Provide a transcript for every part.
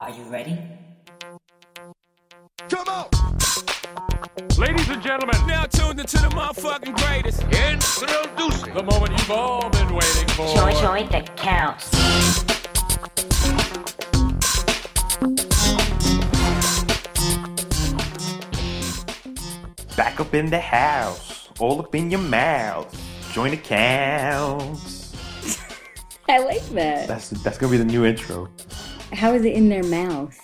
Are you ready? Come on! Ladies and gentlemen, Now tuned into the motherfucking greatest. Introducing the moment you've all been waiting for. Joy, joy that counts. Back up in the house, all up in your mouth. Joint accounts. I like that. That's that's gonna be the new intro. How is it in their mouth?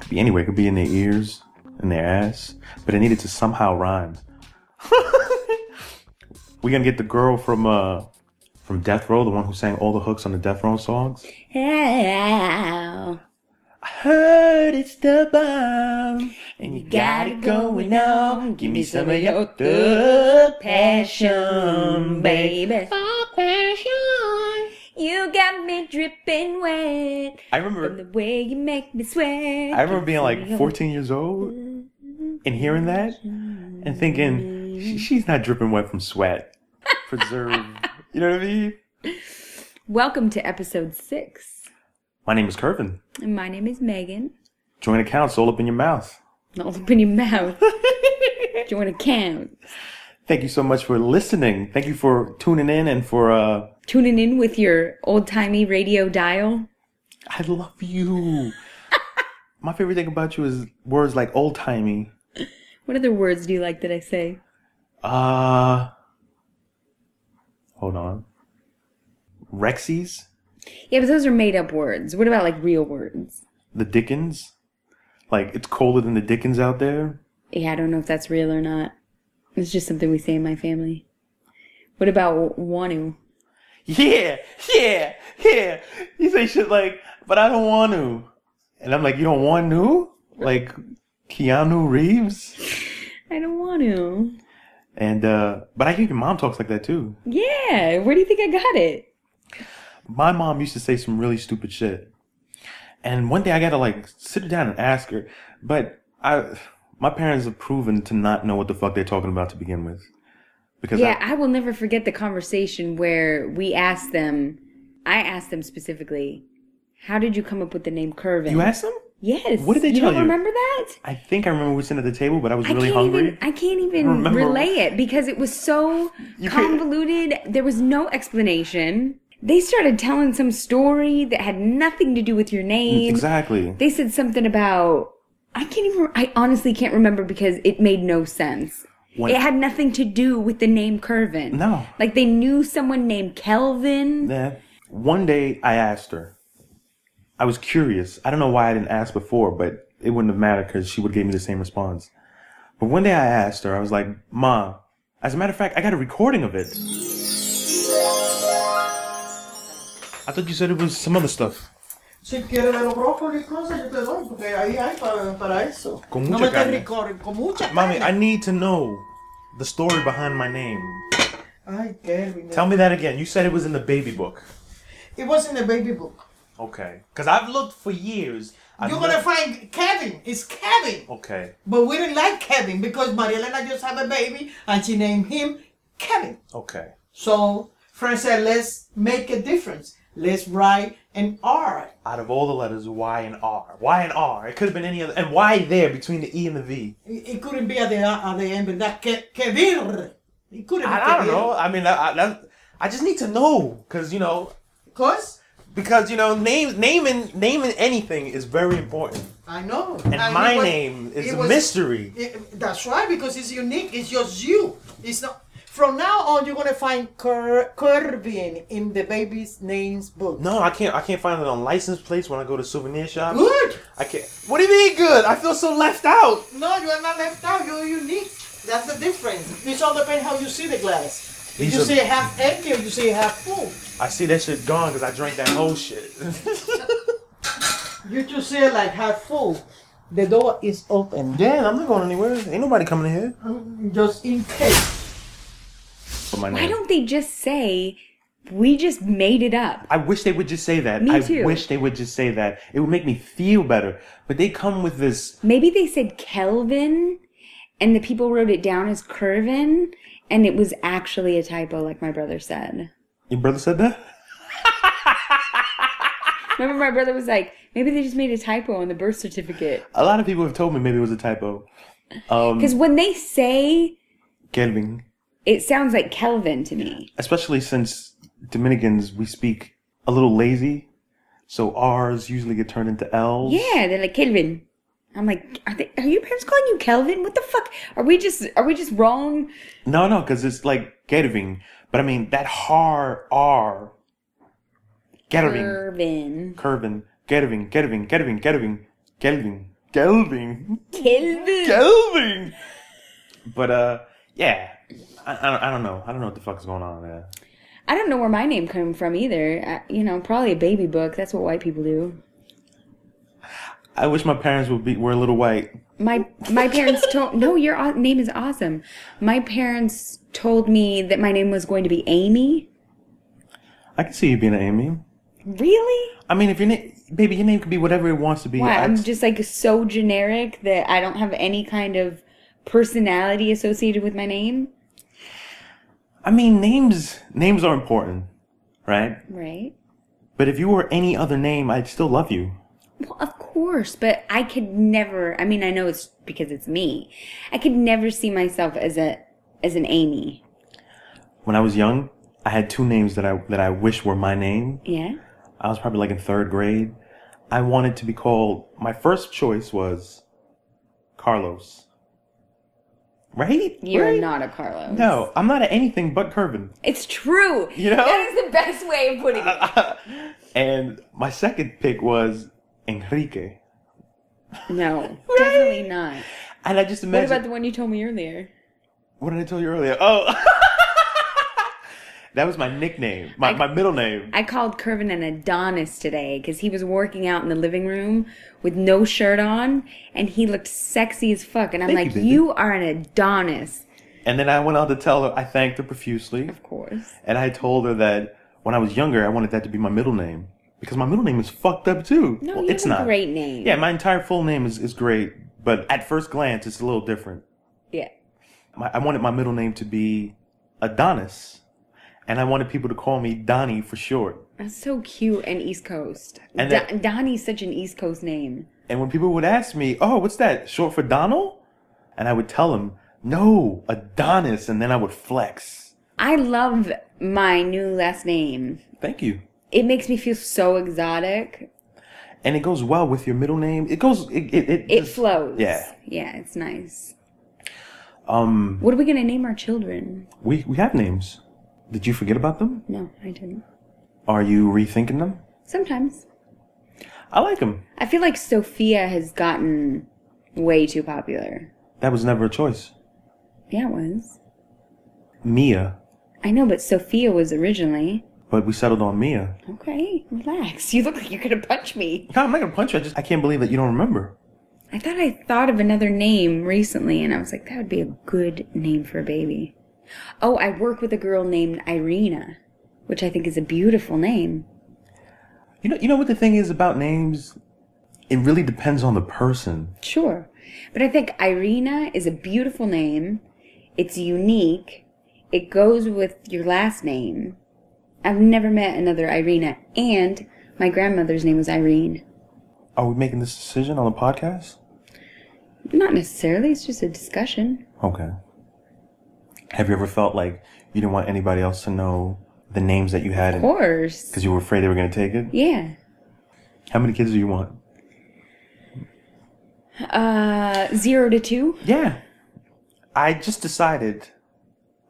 Could be anywhere. Could be in their ears, in their ass, but it needed to somehow rhyme. We're gonna get the girl from uh from Death Row, the one who sang all the hooks on the Death Row songs. Ow. I heard it's the bomb, and you got it going on. Give me some of your thug passion, baby. Fuck passion. You got me dripping wet. I remember From the way you make me sweat. I remember being like 14 years old and hearing that and thinking "She- mm-hmm. she's not dripping wet from sweat. Preserve, you know what I mean? Welcome to episode six. My name is Curvin. And my name is Megan. Joint accounts all up in your mouth. All up in your mouth. Join a count. Thank you so much for listening. Thank you for tuning in and for uh Tuning in with your old timey radio dial. I love you. My favorite thing about you is words like old timey. What other words do you like that I say? Uh hold on. Rexies? Yeah, but those are made up words. What about like real words? The Dickens? Like it's colder than the Dickens out there? Yeah, I don't know if that's real or not. It's just something we say in my family. What about wanu? Yeah, yeah, yeah. You say shit like, but I don't want to. And I'm like, you don't want to? Like Keanu Reeves? I don't want to. And uh but I hear your mom talks like that too. Yeah, where do you think I got it? My mom used to say some really stupid shit. And one day I gotta like sit down and ask her. But I my parents have proven to not know what the fuck they're talking about to begin with. Because Yeah, I, I will never forget the conversation where we asked them, I asked them specifically, how did you come up with the name Curvin? you asked them? Yes. What did they you tell don't you? remember that? I think I remember we sitting at the table, but I was I really can't hungry. even I can't even remember. relay it because it was so You can't- convoluted. There was no explanation. They started telling some story that had nothing to do with your name. Exactly. They said something about I can't even I honestly can't remember because it made no sense. When- it had nothing to do with the name Curvin. No. Like they knew someone named Kelvin. Yeah. One day I asked her. I was curious. I don't know why I didn't ask before, but it wouldn't have mattered because she would give me the same response. But one day I asked her, I was like, Ma, as a matter of fact, I got a recording of it. I thought you said it was some other stuff. Si quieres de los brócolis, cosas, yo te doy, porque ahí hay para, para eso. Con no mucha me carne. estés recording, con mucha Mommy, I need to know the story behind my name. Ay, Kelvin. Tell me that again. You said it was in the baby book. It was in the baby book. Okay. Because I've looked for years. I've You're gonna find Kevin. It's Kevin. Okay. But we didn't like Kevin because Maria Elena just had a baby and she named him Kevin. Okay. So, friend said, let's make a difference. Let's write an R. out of all the letters, Y and R. Y and R. It could have been any other. And why there between the E and the V? It, couldn't be at the, uh, at the end, but that Ke- Kevin. It couldn't be I, I don't know. I mean, I, I, I just need to know because you know, Because because you know, name, naming naming anything is very important. I know. And my name is a was- mystery. It, that's right, because it's unique. It's just you. It's not. From now on, you're gonna find Cur- in the baby's names book. No, I can't. I can't find it on license plates when I go to souvenir shops. Good. I can't. What do you mean good? I feel so left out. No, you are not left out. You're unique. That's the difference. It all depends how you see the glass. If These you are- see it half empty or you see it half full. I see that shit gone because I drank that whole shit. You just see it like half full. The door is open. yeah, I'm not going anywhere. Ain't nobody coming in here. Um, just in case. For my Why don't they just say we just made it up? I wish they would just say that. Me too. I wish they would just say that. It would make me feel better. But they come with this. Maybe they said Kelvin and the people wrote it down as Curvin and it was actually a typo like my brother said. Your brother said that? Remember my brother was like, Maybe they just made a typo on the birth certificate. A lot of people have told me maybe it was a typo. Um, Because when they say Kelvin, it sounds like Kelvin to me. especially since Dominicans we speak a little lazy, so R's usually get turned into L's. Yeah, they're like Kelvin. I'm like, are, they, are your parents calling you Kelvin? What the fuck? Are we just are we just wrong? No, no, because it's like Gerving. But I mean that hard R. Gerving. Kelvin. Curvin. Gerving. Gerving. Gerving. Gerving. Gelving. Gelving. Kelvin. Gelving. But uh, yeah. I, I, don't, I don't know. I don't know what the fuck is going on there. I don't know where my name came from either. I, you know, probably a baby book. That's what white people do. I wish my parents would be were a little white. My my parents told no, your name is awesome. My parents told me that my name was going to be Amy. I can see you being an Amy. Really? I mean, if your name, baby, your name could be whatever it wants to be. Why? I- I'm just like so generic that I don't have any kind of personality associated with my name. I mean, names names are important, right? Right. But if you were any other name, I'd still love you. Well, of course, but I could never. I mean, I know it's because it's me. I could never see myself as a as an Amy. When I was young, I had two names that I that I wish were my name. Yeah. I was probably like in third grade. I wanted to be called. My first choice was Carlos. Right? You're Right? not a Carlos. No, I'm not a anything but Curvin. It's true. You know? That is the best way of putting it. And my second pick was Enrique. No, definitely not. And I just imagine. What about the one you told me earlier? What did I tell you earlier? Oh, that was my nickname, my, I- my middle name. I called Curvin an Adonis today because he was working out in the living room with no shirt on and he looked sexy as fuck. And I'm Thank like, baby. you are an Adonis. And then I went on to tell her I thanked her profusely, Of course. and I told her that when I was younger, I wanted that to be my middle name because my middle name is fucked up too. No, Well, you it's not. great name. Yeah, my entire full name is, is great, but at first glance, it's a little different. Yeah. My, I wanted my middle name to be Adonis, and I wanted people to call me Donnie for short. That's so cute and East Coast. And Do- that- Donnie's such an East Coast name. And when people would ask me, "Oh, what's that? Short for Donald?" and I would tell them, "No, Adonis," and then I would flex. I love my new last name. Thank you. It makes me feel so exotic. And it goes well with your middle name. It goes. It it it, It just- flows. Yeah. Yeah, it's nice. Um, What are we gonna name our children? we we have names. Did you forget about them? No, I didn't. Are you rethinking them? Sometimes. I like them. I feel like Sophia has gotten way too popular. That was never a choice. Yeah, it was. Mia, I know, but Sophia was originally. but we settled on Mia. Okay, relax. You look like you're gonna punch me. No, I'm not gonna punch you. I just I can't believe that you don't remember. I thought I thought of another name recently, and I was like, that would be a good name for a baby. Oh, I work with a girl named Irina, which I think is a beautiful name. You know. You know what the thing is about names. It really depends on the person. Sure. But I think Irina is a beautiful name. It's unique. It goes with your last name. I've never met another Irina. And my grandmother's name was Irene. Are we making this decision on the podcast? Not necessarily, it's just a discussion. Okay. Have you ever felt like you didn't want anybody else to know the names that you had Of course. because you were afraid they were going to take it? Yeah. How many kids do you want? Uh, zero to two? Yeah. I just decided.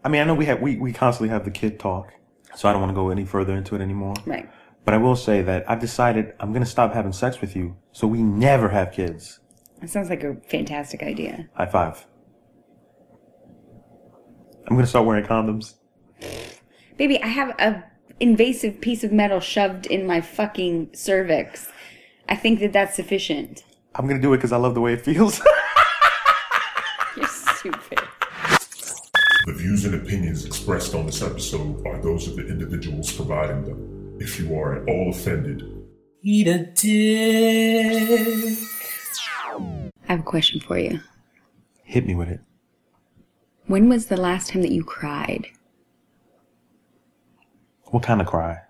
I mean, I know we have we, we constantly have the kid talk, so I don't want to go any further into it anymore. Right. But I will say that I've decided I'm going to stop having sex with you, so we never have kids. That sounds like a fantastic idea. High five. I'm going to start wearing condoms. Baby, I have a invasive piece of metal shoved in my fucking cervix. I think that that's sufficient. I'm going to do it because I love the way it feels. You're stupid. The views and opinions expressed on this episode are those of the individuals providing them. If you are at all offended, Eat a dick. I have a question for you. Hit me with it. When was the last time that you cried? What kind of cry?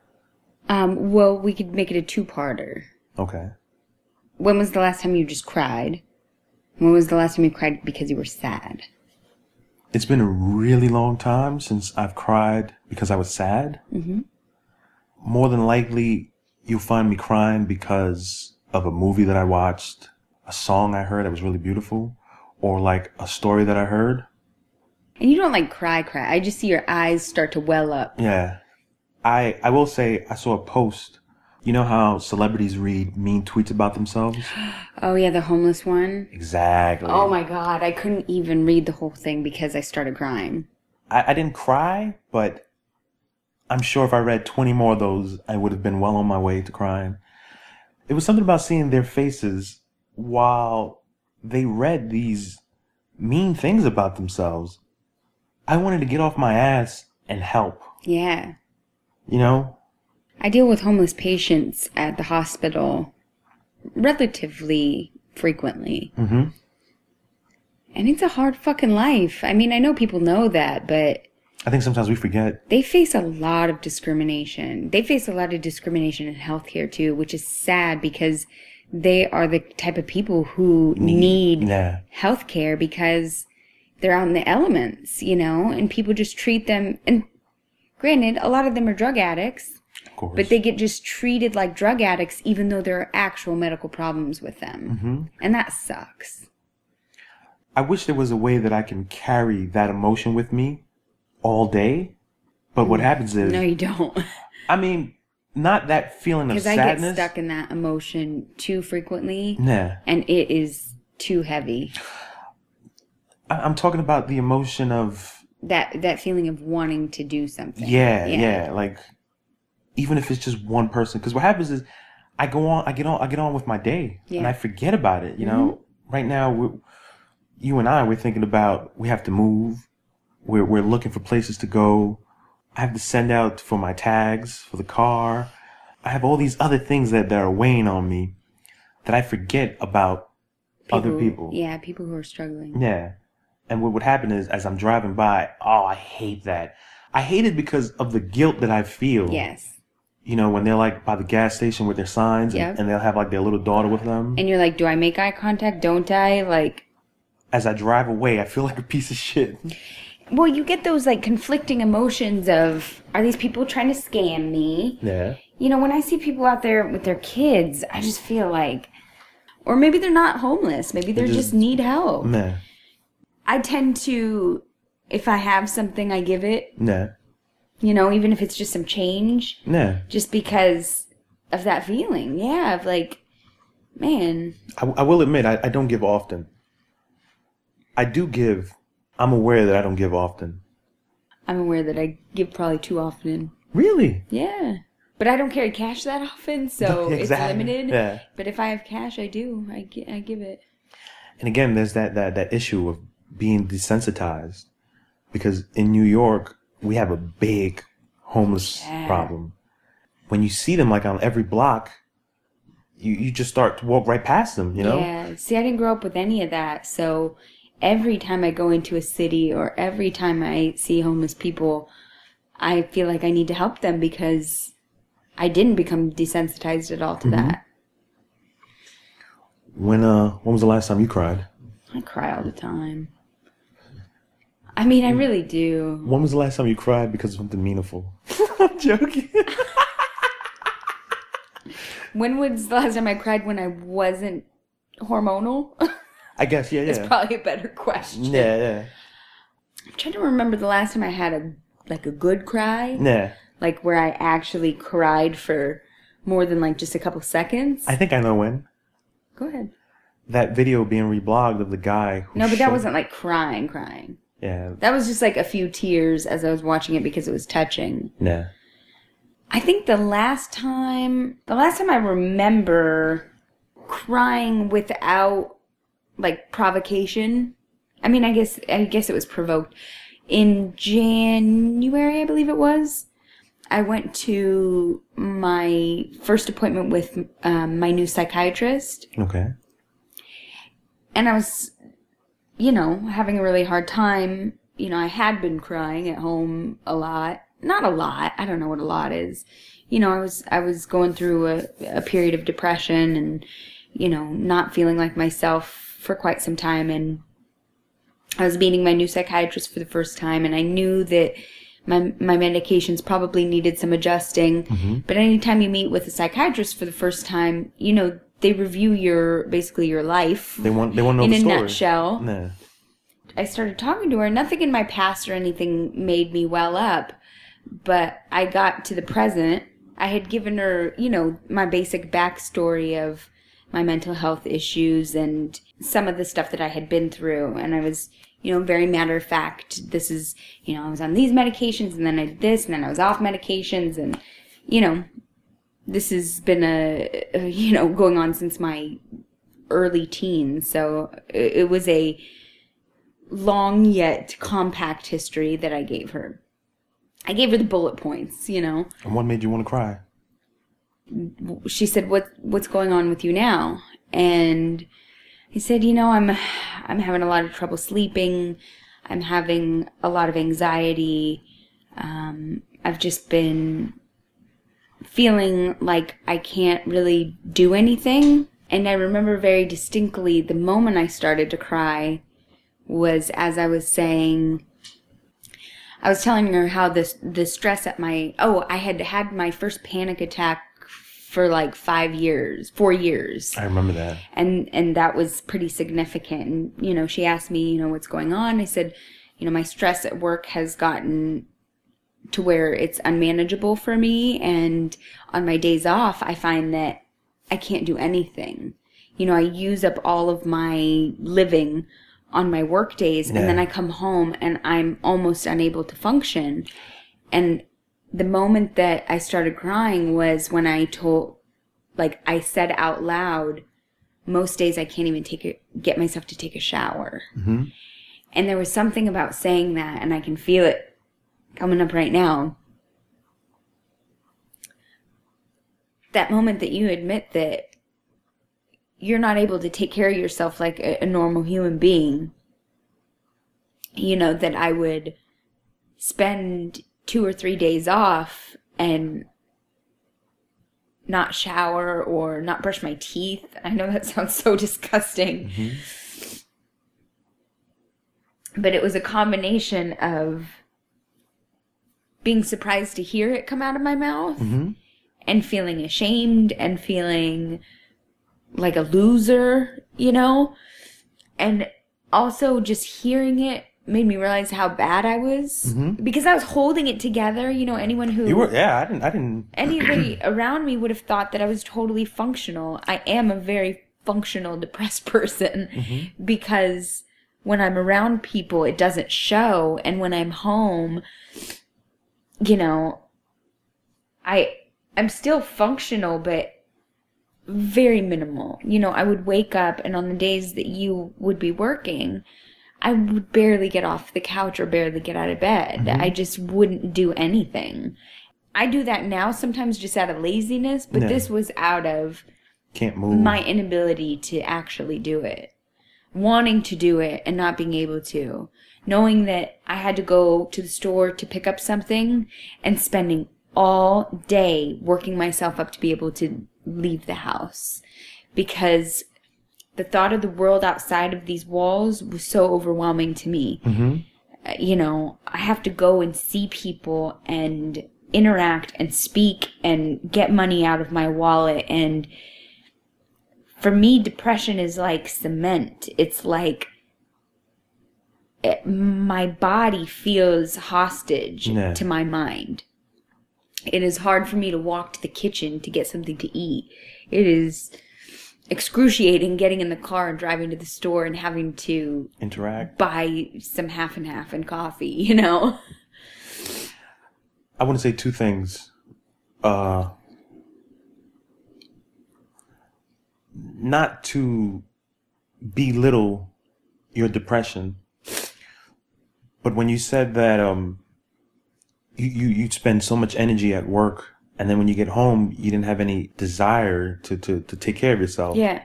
Um, well, we could make it a two-parter. Okay. when was the last time you just cried? When was the last time you cried because you were sad? It's been a really long time since I've cried because I was sad. Mm-hmm. More than likely, you'll find me crying because of a movie that I watched, a song I heard that was really beautiful, or like a story that I heard. And you don't like cry, cry. I just see your eyes start to well up. Yeah. I I will say I saw a post. You know how celebrities read mean tweets about themselves? Oh yeah, the homeless one. Exactly. Oh my god, I couldn't even read the whole thing because I started crying. I, I didn't cry, but I'm sure if I read 20 more of those, I would have been well on my way to crying. It was something about seeing their faces while they read these mean things about themselves. I wanted to get off my ass and help, Yeah. you know? I deal with homeless patients at the hospital relatively frequently. Mm-hmm. And it's a hard fucking life. I mean, I know people know that, but I think sometimes we forget. they face a lot of discrimination. They face a lot of discrimination in healthcare too, which is sad because they are the type of people who need Yeah. healthcare because they're out in the elements, you know, and people just treat them. And granted, a lot of them are drug addicts, Of course. but they get just treated like drug addicts, even though there are actual medical problems with them. Mm-hmm. And that sucks. I wish there was a way that I can carry that emotion with me all day. But what happens is, No, you don't. I mean, not that feeling of sadness. Because I get stuck in that emotion too frequently, Nah. and it is too heavy. I'm talking about the emotion of That that feeling of wanting to do something. yeah, yeah, like even if it's just one person. Because what happens is, I go on, I get on, I get on with my day, and I forget about it. You know, mm-hmm. right now, we you and I, we're thinking about we have to move. We're we're looking for places to go. I have to send out for my tags for the car. I have all these other things that, that are weighing on me that I forget about other people. Yeah, people who are struggling. Yeah. And what would happen is, as I'm driving by, oh, I hate that. I hate it because of the guilt that I feel. Yes. You know, when they're like by the gas station with their signs and, Yep. and they'll have like their little daughter with them. And you're like, do I make eye contact? Don't I? Like, As I drive away, I feel like a piece of shit. well, you get those like conflicting emotions of, are these people trying to scam me? Yeah. You know, when I see people out there with their kids, I just feel like, or maybe they're not homeless. Maybe they just- just need help. Nah. I tend to, if I have something, I give it. Nah. You know, even if it's just some change, Nah. just because of that feeling. Yeah, of like, man, I, I will admit, I, I don't give often. I do give. I'm aware that I don't give often. I'm aware that I give probably too often. Really? Yeah. But I don't carry cash that often, so it's limited. Yeah. But if I have cash, I do. I, gi- I give it. And again, there's that, that, that issue of being desensitized. Because in New York, we have a big homeless Yeah. problem. When you see them like on every block, you, you just start to walk right past them, you know? Yeah. See, I didn't grow up with any of that. So every time I go into a city or every time I see homeless people, I feel like I need to help them because I didn't become desensitized at all to that. When uh when was the last time you cried? I cry all the time. I mean, I really do. When was the last time you cried because of something meaningful? I'm joking. When was the last time I cried when I wasn't hormonal? I guess, yeah, It's probably a better question. Yeah, yeah. I'm trying to remember the last time I had a like a good cry, Yeah. like where I actually cried for more than like just a couple seconds. I think I know when. Go ahead. That video being reblogged of the guy who No, but that showed- wasn't like crying, crying. Yeah. That was just like a few tears as I was watching it because it was touching. Yeah. I think the last time, the last time I remember crying without like provocation. I mean, I guess I guess it was provoked in January, I believe it was. I went to my first appointment with um, my new psychiatrist, Okay. and I was, you know, having a really hard time. You know, I had been crying at home a lot. Not a lot. I don't know what a lot is. You know, I was I was going through a, a period of depression and you know, not feeling like myself for quite some time. And I was meeting my new psychiatrist for the first time, and I knew that my my medications probably needed some adjusting. Mm-hmm. But anytime you meet with a psychiatrist for the first time, you know, they review your basically your life They want they want to know in the a story. nutshell. Nah. I started talking to her. Nothing in my past or anything made me well up, but I got to the present. I had given her, you know, my basic backstory of my mental health issues and some of the stuff that I had been through. And I was, you know, very matter of fact. This is, you know, I was on these medications and then I did this and then I was off medications and, you know, this has been a, a you know, going on since my early teens. So it, it was a, long yet compact history that I gave her. I gave her the bullet points, you know. And what made you want to cry? She said, "What what's going on with you now?" And I said, "You know, I'm I'm having a lot of trouble sleeping. I'm having a lot of anxiety. Um, I've just been feeling like I can't really do anything." And I remember very distinctly the moment I started to cry was as I was saying, I was telling her how this the stress at my oh I had had my first panic attack for like five years, four years, I remember that. and and that was pretty significant. And you know, she asked me, you know, what's going on. I said, you know, my stress at work has gotten to where it's unmanageable for me, and on my days off, I find that I can't do anything. You know, I use up all of my living on my work days and then I come home and I'm almost unable to function. And the moment that I started crying was when I told, like, I said out loud, most days I can't even take a, get myself to take a shower. Mm-hmm. And there was something about saying that, and I can feel it coming up right now. That moment that you admit that you're not able to take care of yourself like a, a normal human being. You know, that I would spend two or three days off and not shower or not brush my teeth. I know that sounds so disgusting. Mm-hmm. But it was a combination of being surprised to hear it come out of my mouth mm-hmm. and feeling ashamed and feeling like a loser, you know? And also just hearing it made me realize how bad I was mm-hmm. because I was holding it together. You know, anyone who You were yeah. I didn't I didn't. anybody around me would have thought that I was totally functional. I am a very functional depressed person mm-hmm. because when I'm around people, it doesn't show. And when I'm home, you know, I, I'm still functional, but very minimal. You know, I would wake up and on the days that you would be working, I would barely get off the couch or barely get out of bed. Mm-hmm. I just wouldn't do anything. I do that now sometimes just out of laziness, but Yeah. this was out of Can't move. my inability to actually do it. Wanting to do it and not being able to. Knowing that I had to go to the store to pick up something and spending all day working myself up to be able to leave the house. Because the thought of the world outside of these walls was so overwhelming to me. Uh, You know, I have to go and see people and interact and speak and get money out of my wallet and for me depression is like cement it's like it, my body feels hostage Yeah. to my mind it is hard for me to walk to the kitchen to get something to eat it is excruciating getting in the car and driving to the store and having to Interact. buy some half and half and coffee you know I want to say two things. Uh, not to belittle your depression, but when you said that um, you, you you'd spend so much energy at work, and then when you get home, you didn't have any desire to to, to take care of yourself. yeah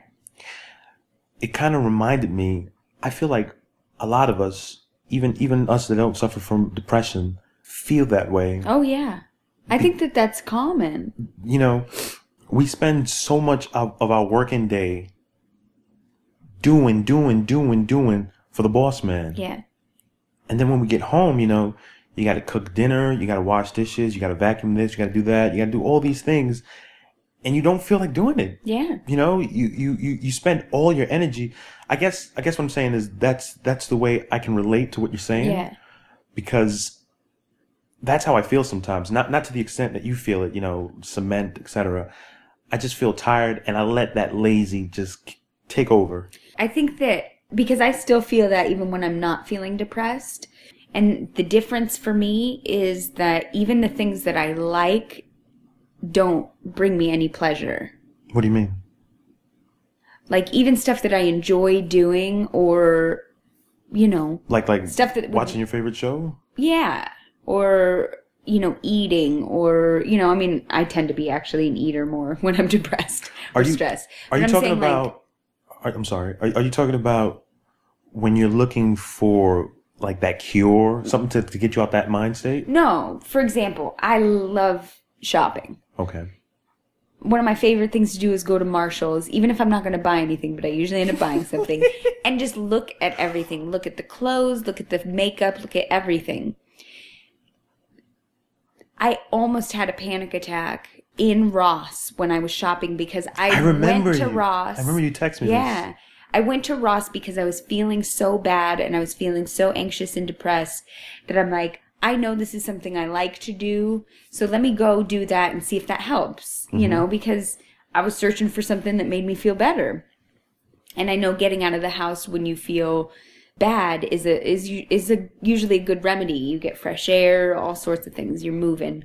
It kind of reminded me. I feel like a lot of us, even even us that don't suffer from depression, feel that way. oh yeah i think that that's common you know, we spend so much of, of our working day doing, doing, doing, doing for the boss man. Yeah. And then when we get home, you know, you got to cook dinner, you got to wash dishes, you got to vacuum this, you got to do that, you got to do all these things, and you don't feel like doing it. Yeah. You know, you you you you spend all your energy. I guess I guess what I'm saying is that's that's the way I can relate to what you're saying Yeah. because that's how I feel sometimes. Not not to the extent that you feel it, you know, cement, etc. I just feel tired, and I let that lazy just take over. I think that because I still feel that even when I'm not feeling depressed. And the difference for me is that even the things that I like don't bring me any pleasure. What do you mean? Like even stuff that I enjoy doing or you know, Like like Stuff that would- watching your favorite show? yeah, or you know, eating or you know, I mean, I tend to be actually an eater more when I'm depressed or Are you stressed. Are But you I'm talking saying, like, about? I'm sorry. Are, are you talking about when you're looking for like that cure, something to, to get you out that mind state? no, for example, I love shopping. Okay. one of my favorite things to do is go to Marshalls, even if I'm not going to buy anything, but I usually end up buying something, and just look at everything. Look at the clothes, look at the makeup, look at everything. I almost had a panic attack in Ross when I was shopping because I, I remember went to you. Ross. I remember you text me. Yeah. This. I went to Ross because I was feeling so bad and I was feeling so anxious and depressed that I'm like, I know this is something I like to do. So let me go do that and see if that helps, you mm-hmm. know, because I was searching for something that made me feel better. And I know getting out of the house when you feel bad is a is is a usually a good remedy. You get fresh air, all sorts of things. You're moving.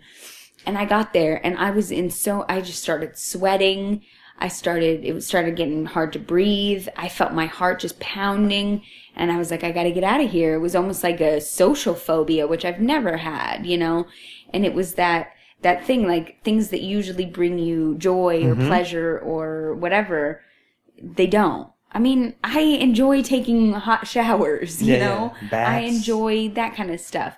And I got there and I was in so I just started sweating. I started it started getting hard to breathe. I felt my heart just pounding and I was like I got to get out of here. It was almost like a social phobia which I've never had, you know. And it was that that thing like things that usually bring you joy or mm-hmm. pleasure or whatever they don't. I mean, I enjoy taking hot showers, you Yeah, know? yeah. I enjoy that kind of stuff.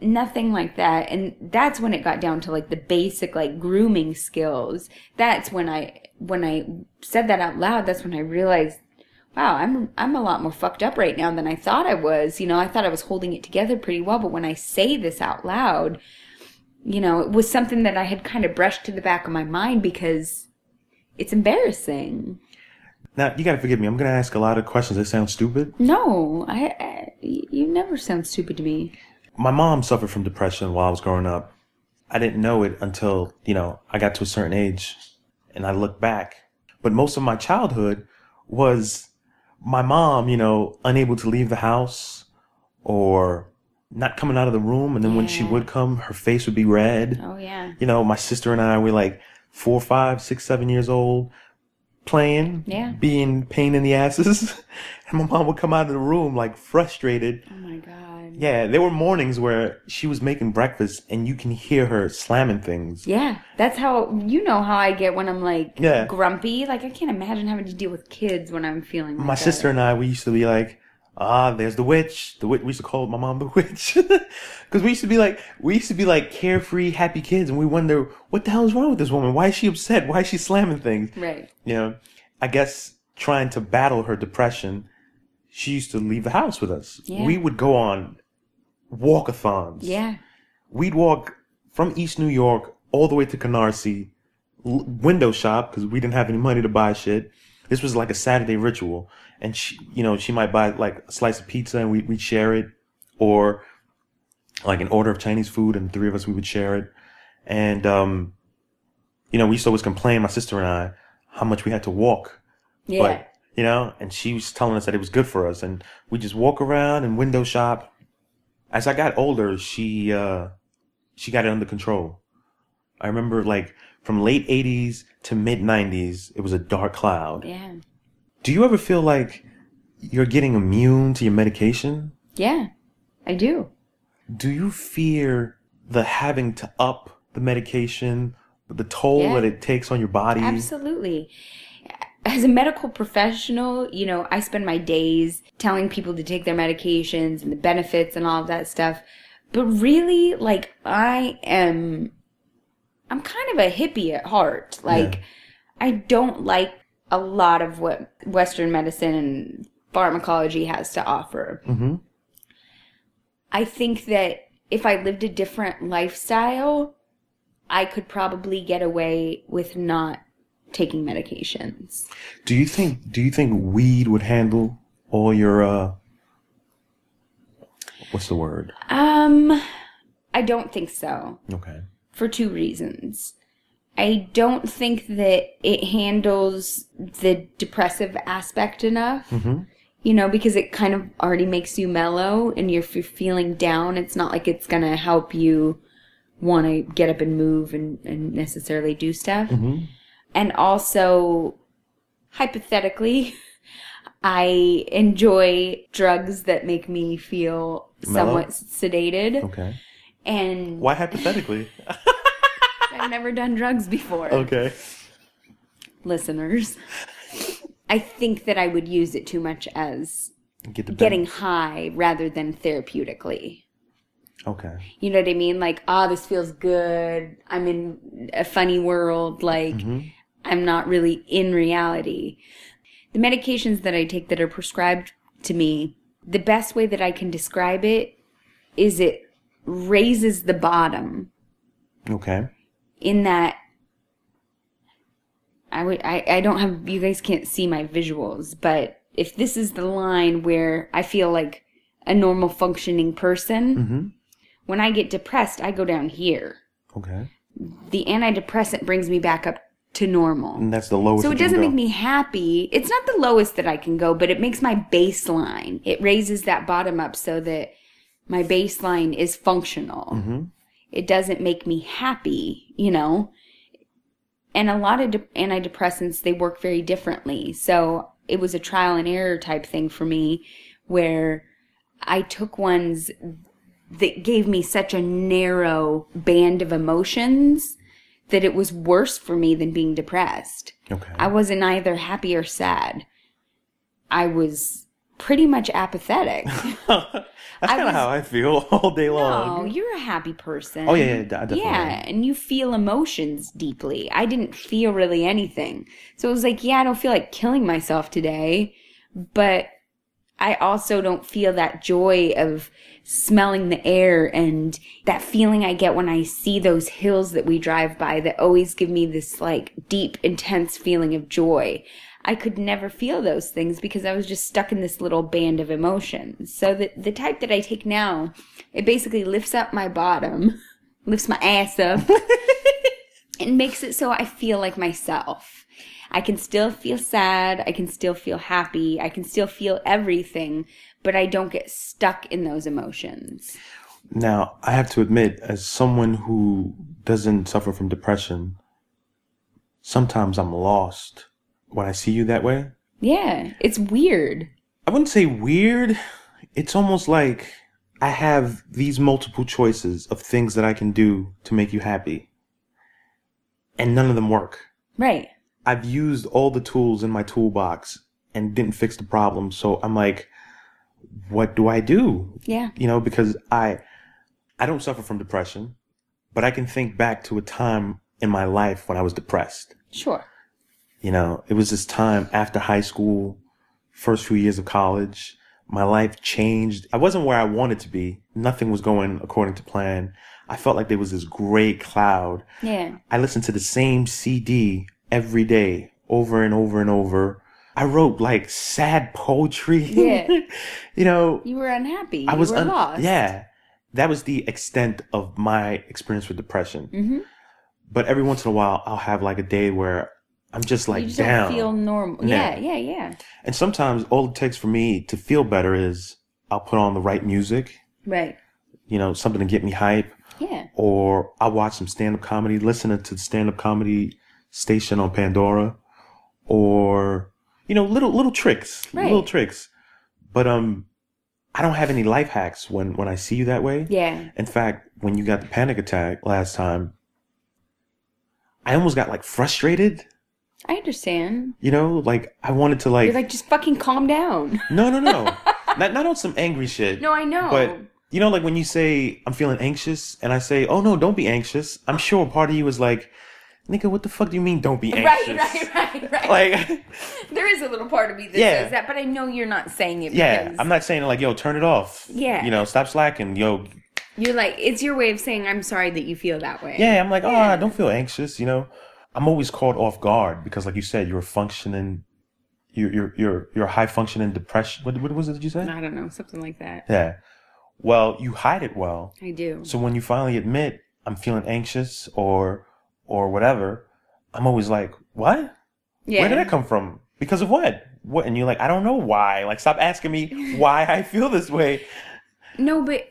Nothing like that. And that's when it got down to like the basic like grooming skills. That's when I when I said that out loud, that's when I realized wow, I'm I'm a lot more fucked up right now than I thought I was. You know, I thought I was holding it together pretty well, but when I say this out loud, you know, it was something that I had kind of brushed to the back of my mind because it's embarrassing. Now you gotta forgive me. I'm gonna ask a lot of questions that sound stupid. No, I, I you never sound stupid to me. My mom suffered from depression while I was growing up. I didn't know it until you know I got to a certain age, and I look back. But most of my childhood was my mom, you know, unable to leave the house or not coming out of the room. And then when she would come, her face would be red. Oh yeah. You know, my sister and I were like four, five, six, seven years old, playing, Yeah. being pain in the asses. and my mom would come out of the room like frustrated. Oh god. Yeah, there were mornings where she was making breakfast and you can hear her slamming things. Yeah, that's how you know how I get when I'm like Yeah. grumpy. Like I can't imagine having to deal with kids when I'm feeling. Like My that. sister and I, we used to be like, ah, there's the witch. The witch. We used to call my mom the witch because we used to be like, we used to be like carefree, happy kids, and we wonder what the hell is wrong with this woman? Why is she upset? Why is she slamming things? Right. You know, I guess trying to battle her depression, she used to leave the house with us. Yeah. We would go on walkathons. Yeah. We'd walk from East New York all the way to Canarsie, l- window shop because we didn't have any money to buy shit. This was like a Saturday ritual, and she, you know, she might buy like a slice of pizza and we we'd share it, or like an order of Chinese food, and the three of us we would share it. And um, you know, we used to always complain, my sister and I, how much we had to walk Yeah. but you know, and she was telling us that it was good for us, and we just walk around and window shop. As I got older, she uh, she got it under control. I remember like from late '80s to mid '90s, it was a dark cloud. yeah. Do you ever feel like you're getting immune to your medication? Yeah. I do. Do you fear the having to up the medication, the toll Yeah. that it takes on your body? Absolutely. As a medical professional, you know, I spend my days telling people to take their medications and the benefits and all of that stuff. But really, like, I am, I'm kind of a hippie at heart. Like, Yeah. I don't like a lot of what Western medicine and pharmacology has to offer. Mhm. I think that if I lived a different lifestyle, I could probably get away with not taking medications. Do you think do you think weed would handle all your uh what's the word? Um, I don't think so. Okay. for two reasons. I don't think that it handles the depressive aspect enough. You know, because it kind of already makes you mellow, and if you're feeling down, it's not like it's gonna help you want to get up and move and, and necessarily do stuff. And also, hypothetically, I enjoy drugs that make me feel Mellow? somewhat sedated. Okay. And Why hypothetically? I've never done drugs before. okay. Listeners. I think that I would use it too much as Get getting high rather than therapeutically. Okay. You know what I mean? Like, ah, this feels good. I'm in a funny world. Like, I'm not really in reality. The medications that I take that are prescribed to me, the best way that I can describe it is it raises the bottom Okay. in that I would I, I don't have you guys can't see my visuals, but if this is the line where I feel like a normal functioning person, Mhm. when I get depressed, I go down here. Okay. The antidepressant brings me back up to normal. And that's the lowest. So it doesn't make me happy. It's not the lowest that I can go, but it makes my baseline. It raises that bottom up so that my baseline is functional. Mm-hmm. It doesn't make me happy, you know. And a lot of de- antidepressants they work very differently. So it was a trial and error type thing for me where I took ones that gave me such a narrow band of emotions that it was worse for me than being depressed. Okay. I wasn't either happy or sad. I was pretty much apathetic. That's kind of how I feel all day no, long. you're a happy person. Oh, yeah, yeah, definitely. Yeah, and you feel emotions deeply. I didn't feel really anything. So it was like, yeah, I don't feel like killing myself today, but I also don't feel that joy of smelling the air and that feeling I get when I see those hills that we drive by that always give me this like deep, intense feeling of joy. I could never feel those things because I was just stuck in this little band of emotions. So the the type that I take now, it basically lifts up my bottom, lifts my ass up, and makes it so I feel like myself. I can still feel sad. I can still feel happy. I can still feel everything, but I don't get stuck in those emotions. Now, I have to admit, as someone who doesn't suffer from depression, sometimes I'm lost when I see you that way. Yeah, it's weird. I wouldn't say weird. It's almost like I have these multiple choices of things that I can do to make you happy, and none of them work. Right. I've used all the tools in my toolbox and didn't fix the problem. So I'm like, what do I do? Yeah. You know, because I I don't suffer from depression, but I can think back to a time in my life when I was depressed. Sure. You know, it was this time after high school, first few years of college. My life changed. I wasn't where I wanted to be. Nothing was going according to plan. I felt like there was this gray cloud Yeah. I listened to the same CD every day, over and over and over. I wrote like sad poetry. Yeah. you know, You were unhappy. I was you were un- lost. Yeah. That was the extent of my experience with depression. Mhm. But every once in a while, I'll have like a day where I'm just like you just down. feel normal. Yeah. Yeah, yeah, yeah. and sometimes all it takes for me to feel better is I'll put on the right music, Right. you know, something to get me hype. Yeah. or I'll watch some stand up comedy, listening to the stand up comedy station on Pandora, or you know, little little tricks, Right. little tricks. But um, I don't have any life hacks when when I see you that way. Yeah. In fact, when you got the panic attack last time, I almost got like frustrated. I understand. You know, like I wanted to like, You're like, just fucking calm down. no, no, no, not not on some angry shit. No, I know. But you know, like when you say I'm feeling anxious, and I say, "Oh no, don't be anxious." I'm sure part of you is like, nigga, what the fuck do you mean? Don't be anxious. right, right, right. Right. Like, there is a little part of me that Yeah. says that, but I know you're not saying it yeah, I'm not saying it like, yo, turn it off. Yeah. You know, stop slacking. Yo, you're like it's your way of saying I'm sorry that you feel that way. yeah. I'm like, oh, don't feel anxious. You know, I'm always caught off guard because, like you said, you're functioning. You're you're you're you're high functioning depression. What what was it that you said? I don't know, something like that. Yeah. Well, you hide it well. I do. So when you finally admit I'm feeling anxious or or whatever, I'm always like, what? Yeah. Where did that come from? Because of what? What? And you're like, I don't know why. Like, stop asking me why I feel this way. No, but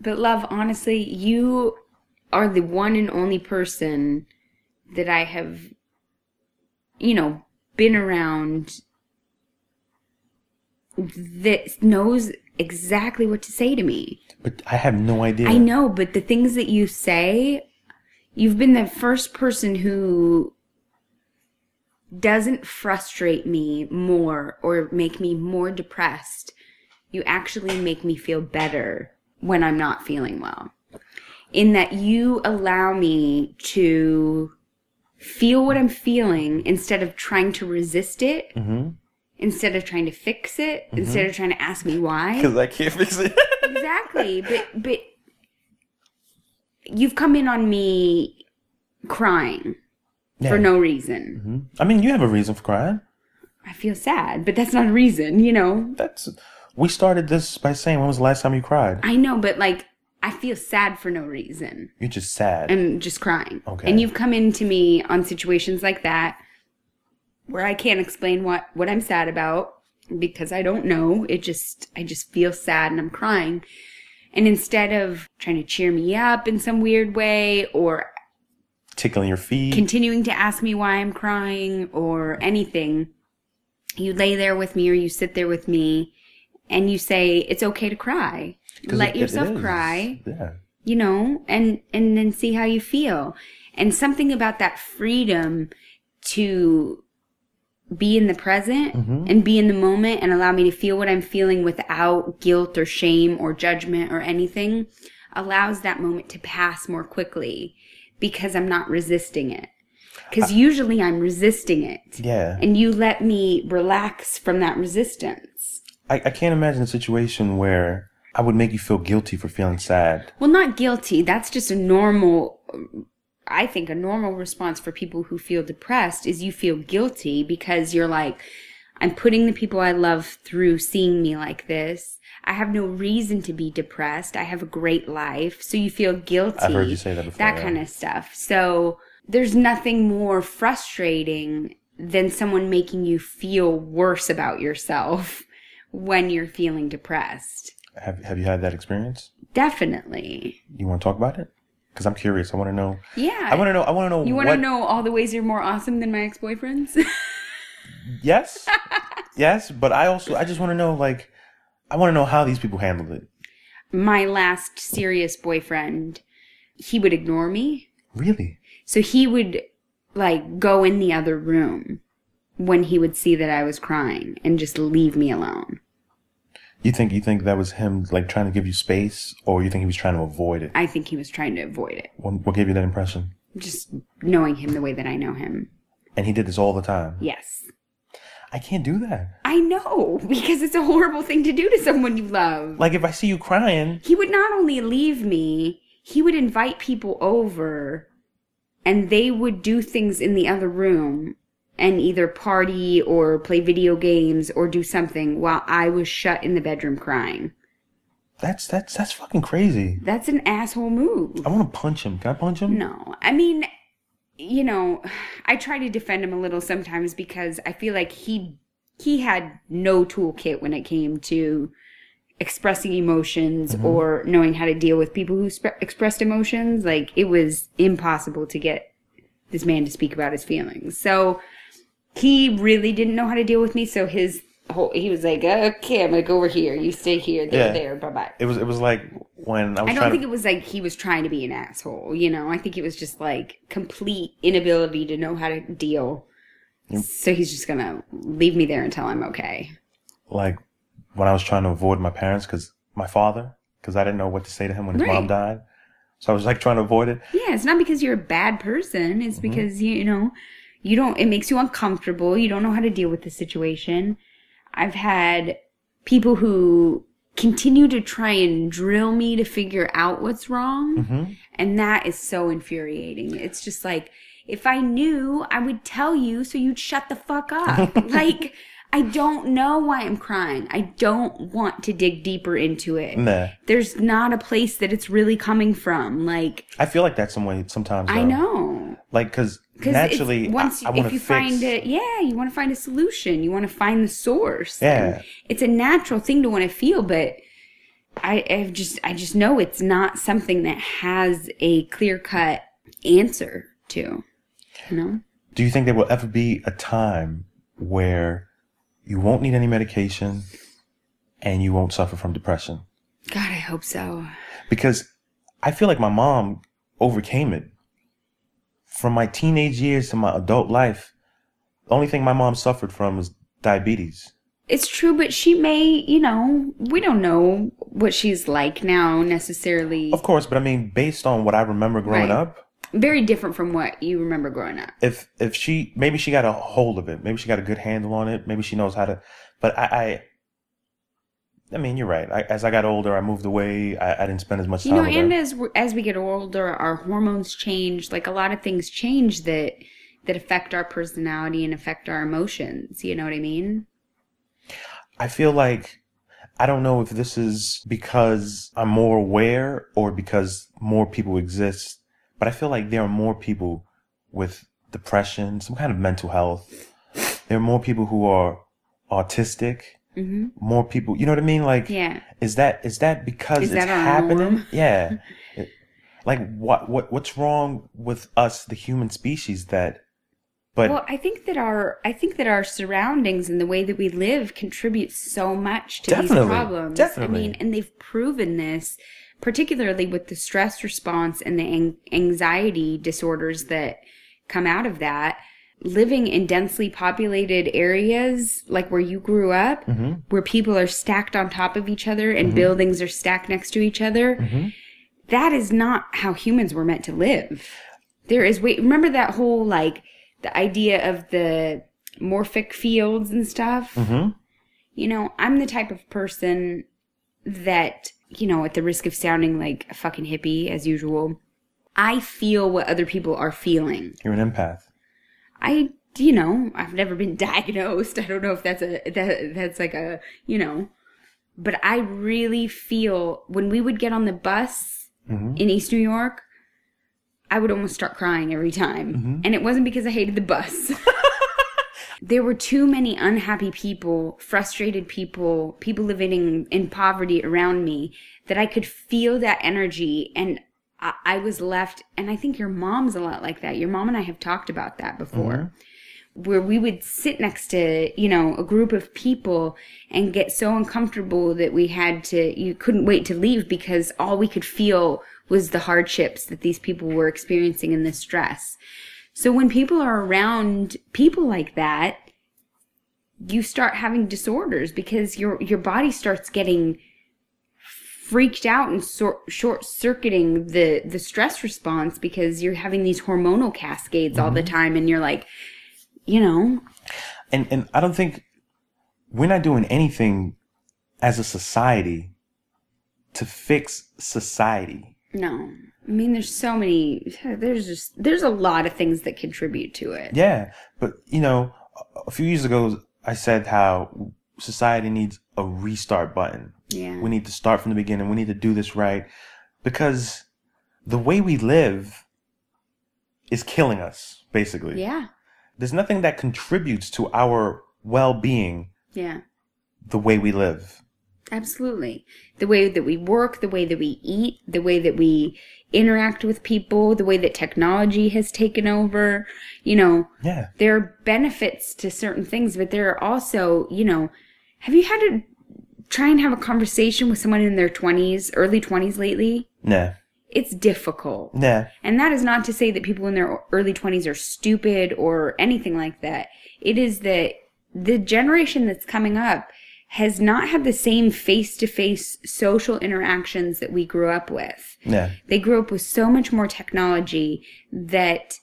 but love, honestly, you are the one and only person that I have you know, been around that knows exactly what to say to me. But I have no idea. I know, but the things that you say, you've been the first person who doesn't frustrate me more or make me more depressed. You actually make me feel better when I'm not feeling well. In that you allow me to feel what I'm feeling instead of trying to resist it, mm-hmm. instead of trying to fix it, instead mm-hmm. of trying to ask me why Because I can't fix it. exactly but but you've come in on me crying Yeah. for no reason mm-hmm. I mean, you have a reason for crying. i feel sad but that's not a reason you know That's. We started this by saying, when was the last time you cried? i know but like i feel sad for no reason You're just sad. and just crying Okay. and you've come into me on situations like that where i can't explain what what i'm sad about because i don't know it just i just feel sad and i'm crying and instead of trying to cheer me up in some weird way or Tickling your feet. continuing to ask me why I'm crying or anything, you lay there with me or you sit there with me and you say it's okay to cry. Let it- it yourself is. cry, Yeah. you know, and and then see how you feel. And something about that freedom to be in the present mm-hmm. and be in the moment and allow me to feel what I'm feeling without guilt or shame or judgment or anything allows that moment to pass more quickly because I'm not resisting it. Because usually I'm resisting it. Yeah. And you let me relax from that resistance. I, I can't imagine a situation where I would make you feel guilty for feeling sad. Well, not guilty. That's just a normal, I think, a normal response for people who feel depressed is you feel guilty because you're like, I'm putting the people I love through seeing me like this. I have no reason to be depressed. I have a great life. So you feel guilty. I've heard you say that before, That yeah. kind of stuff. So there's nothing more frustrating than someone making you feel worse about yourself when you're feeling depressed. Have Have you had that experience? Definitely. You want to talk about it? Because I'm curious. I want to know. Yeah. I want to know. I want to know. You want to know all the ways you're more awesome than my ex boyfriends? Yes. yes, but I also I just want to know like I want to know how these people handled it. my last serious boyfriend, he would ignore me. Really? So he would like go in the other room when he would see that I was crying and just leave me alone. You think you think that was him like trying to give you space, or you think he was trying to avoid it? I think he was trying to avoid it. What, what gave you that impression? Just knowing him the way that I know him. And he did this all the time. Yes. I can't do that. I know, because it's a horrible thing to do to someone you love. Like if I see you crying, he would not only leave me, he would invite people over and they would do things in the other room and either party or play video games or do something while I was shut in the bedroom crying. that's that's that's fucking crazy. That's an asshole move. I want to punch him. Can I punch him? No. I mean, you know, I try to defend him a little sometimes because I feel like he he had no toolkit when it came to expressing emotions mm-hmm. or knowing how to deal with people who sp- expressed emotions. Like it was impossible to get this man to speak about his feelings. So he really didn't know how to deal with me. So his whole he was like, "Okay, I'm gonna go over here. You stay here. There, Yeah. there. Bye bye." It was it was like when I was I don't think to. it was like he was trying to be an asshole, you know. I think it was just like complete inability to know how to deal. So he's just gonna leave me there until I'm okay. like when I was trying to avoid my parents because my father because I didn't know what to say to him when his mom died. So I was like trying to avoid it. Yeah, it's not because you're a bad person. It's mm-hmm. because you, you know, you don't. It makes you uncomfortable. You don't know how to deal with the situation. I've had people who continue to try and drill me to figure out what's wrong, mm-hmm. and that is so infuriating. It's just like if I knew, I would tell you, so you'd shut the fuck up. like. I don't know why I'm crying. I don't want to dig deeper into it. Nah. There's not a place that it's really coming from. Like, I feel like that's some way sometimes. I know. Like, because naturally, once I, I if you fix. find it, yeah, you want to find a solution. You want to find the source. Yeah. It's a natural thing to want to feel, but I, I've just, I just know it's not something that has a clear cut answer to. You know? Do you think there will ever be a time where you won't need any medication and you won't suffer from depression? God, I hope so. Because I feel like my mom overcame it. From my teenage years to my adult life, the only thing my mom suffered from was diabetes. It's true, but she may, you know, we don't know what she's like now necessarily. Of course, but I mean, based on what I remember growing Right. up, Very different from what you remember growing up. if if she maybe she got a hold of it, maybe she got a good handle on it, maybe she knows how to. But I, I, I mean, you're right. I, as I got older, I moved away. I, I didn't spend as much You time You know, with and her. as we as we get older, our hormones change. Like a lot of things change that that affect our personality and affect our emotions. You know what I mean? I feel like I don't know if this is because I'm more aware or because more people exist, but I feel like there are more people with depression, some kind of mental health. There are more people who are autistic. More people, you know what I mean? Like, Mm-hmm. Yeah. is that is that because Is it's that happening? norm? Yeah. It- like what what what's wrong with us, the human species? That, but Well, I think that our I think that our surroundings and the way that we live contributes so much to these problems. Definitely. I mean, and they've proven this, particularly with the stress response and the an- anxiety disorders that come out of that. Living in densely populated areas, like where you grew up, Mm-hmm. where people are stacked on top of each other and buildings are stacked next to each other, Mm-hmm. that is not how humans were meant to live. There is wait, remember that whole like the idea of the morphic fields and stuff? Mhm. You know, I'm the type of person that, you know, at the risk of sounding like a fucking hippie as usual, I feel what other people are feeling. you're an empath. I, you know, I've never been diagnosed. I don't know if that's a that that's like a, you know, but I really feel when we would get on the bus mm-hmm. in East New York, I would almost start crying every time. Mm-hmm. And it wasn't because I hated the bus. there were too many unhappy people, frustrated people, people living in, in poverty around me that I could feel that energy and I, I was left and I think your mom's a lot like that. Your mom and I have talked about that before. Mm-hmm. Where we would sit next to, you know, a group of people and get so uncomfortable that we had to, you couldn't wait to leave because all we could feel was the hardships that these people were experiencing and the stress. So when people are around people like that, you start having disorders because your your body starts getting freaked out and sor- short circuiting the the stress response because you're having these hormonal cascades all the mm-hmm. time and you're like you know and and I don't think we're not doing anything as a society to fix society. no i mean there's so many there's just there's a lot of things that contribute to it Yeah, but you know, a few years ago I said how society needs a restart button. Yeah We need to start from the beginning. We need to do this right because the way we live is killing us basically. yeah There's nothing that contributes to our well-being yeah the way we live. Absolutely. The way that we work, the way that we eat, the way that we interact with people, the way that technology has taken over. You know, Yeah. there are benefits to certain things, but there are also, you know, have you had to try and have a conversation with someone in their 20s, early 20s lately? Nah. It's difficult. Nah. And that is not to say that people in their early 20s are stupid or anything like that. It is that the generation that's coming up has not had the same face to face social interactions that we grew up with. Yeah. They grew up with so much more technology that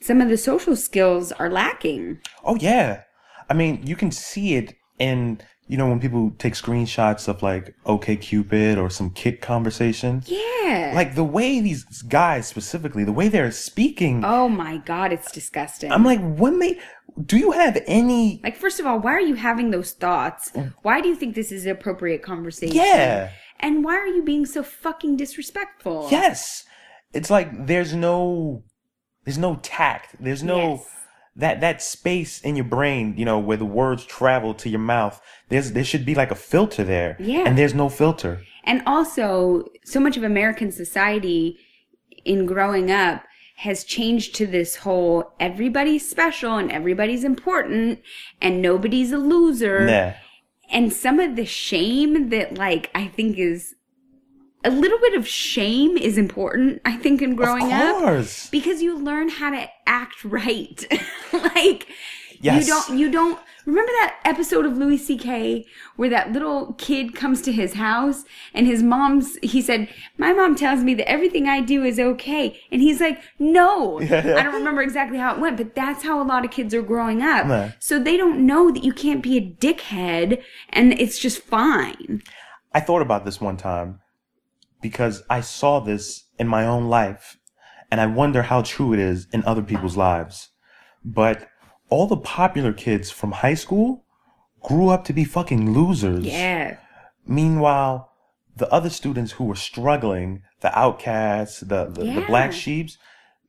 some of the social skills are lacking. Oh yeah. I mean, you can see it in you know when people take screenshots of like OK Cupid or some kid conversation. Yeah. Like the way these guys specifically, the way they're speaking, oh my god, it's disgusting. I'm like, when they do you have any Like, first of all, why are you having those thoughts? Mm. Why do you think this is an appropriate conversation? Yeah. And why are you being so fucking disrespectful? Yes. It's like there's no there's no tact. There's no Yes. That that space in your brain, you know, where the words travel to your mouth. There's there should be like a filter there. Yeah. And there's no filter. And also, so much of American society in growing up has changed to this whole everybody's special and everybody's important and nobody's a loser. Yeah. and some of the shame that like I think is a little bit of shame is important I think in growing of up because you learn how to act right. Like Yes. you don't you don't remember that episode of Louis CK where that little kid comes to his house and his mom's he said my mom tells me that everything I do is okay. And he's like no. I don't remember exactly how it went but that's how a lot of kids are growing up. Yeah. so they don't know that you can't be a dickhead and it's just fine. I thought about this one time because I saw this in my own life and I wonder how true it is in other people's lives. But all the popular kids from high school grew up to be fucking losers. yeah Meanwhile, the other students who were struggling, the outcasts, the, the, the black Yeah. sheeps,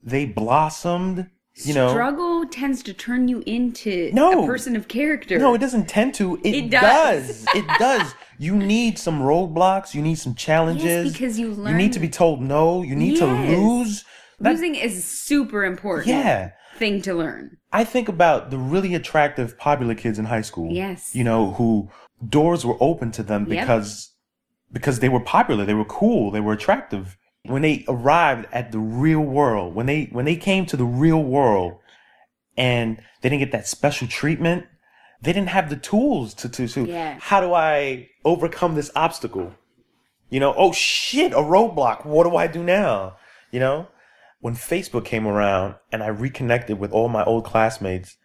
they blossomed, you know. struggle tends to turn you into No. a person of character No, it doesn't tend to. It, It does. does. it does. You need some roadblocks. You need some challenges. yes, because you learn You need to be told no. You need to lose. That- losing is super important Yeah. thing to learn I think about the really attractive, popular kids in high school. Yes. You know, who doors were open to them Yep. because because they were popular, they were cool, they were attractive. When they arrived at the real world, when they when they came to the real world and they didn't get that special treatment, they didn't have the tools to to, to Yeah. how do I overcome this obstacle? You know, oh shit, a roadblock. What do I do now? You know? When Facebook came around and I reconnected with all my old classmates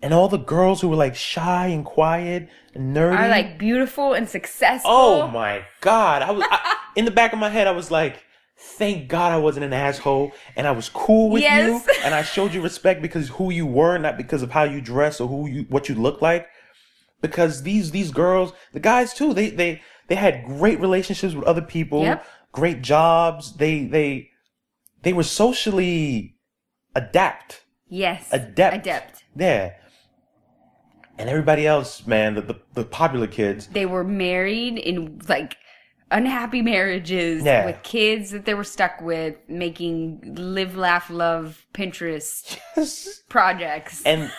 and all the girls who were like shy and quiet and nerdy. are like beautiful and successful Oh my god! I was I, in the back of my head. I was like, "Thank God I wasn't an asshole, and I was cool with Yes. you, and I showed you respect because who you were, not because of how you dress or who you what you look like." Because these these girls, the guys too, they they they had great relationships with other people, Yep. great jobs. They they they were socially adept. yes adept, adept Yeah. And everybody else, man, the, the, the popular kids, they were married in like unhappy marriages Yeah. with kids that they were stuck with making live laugh love pinterest projects and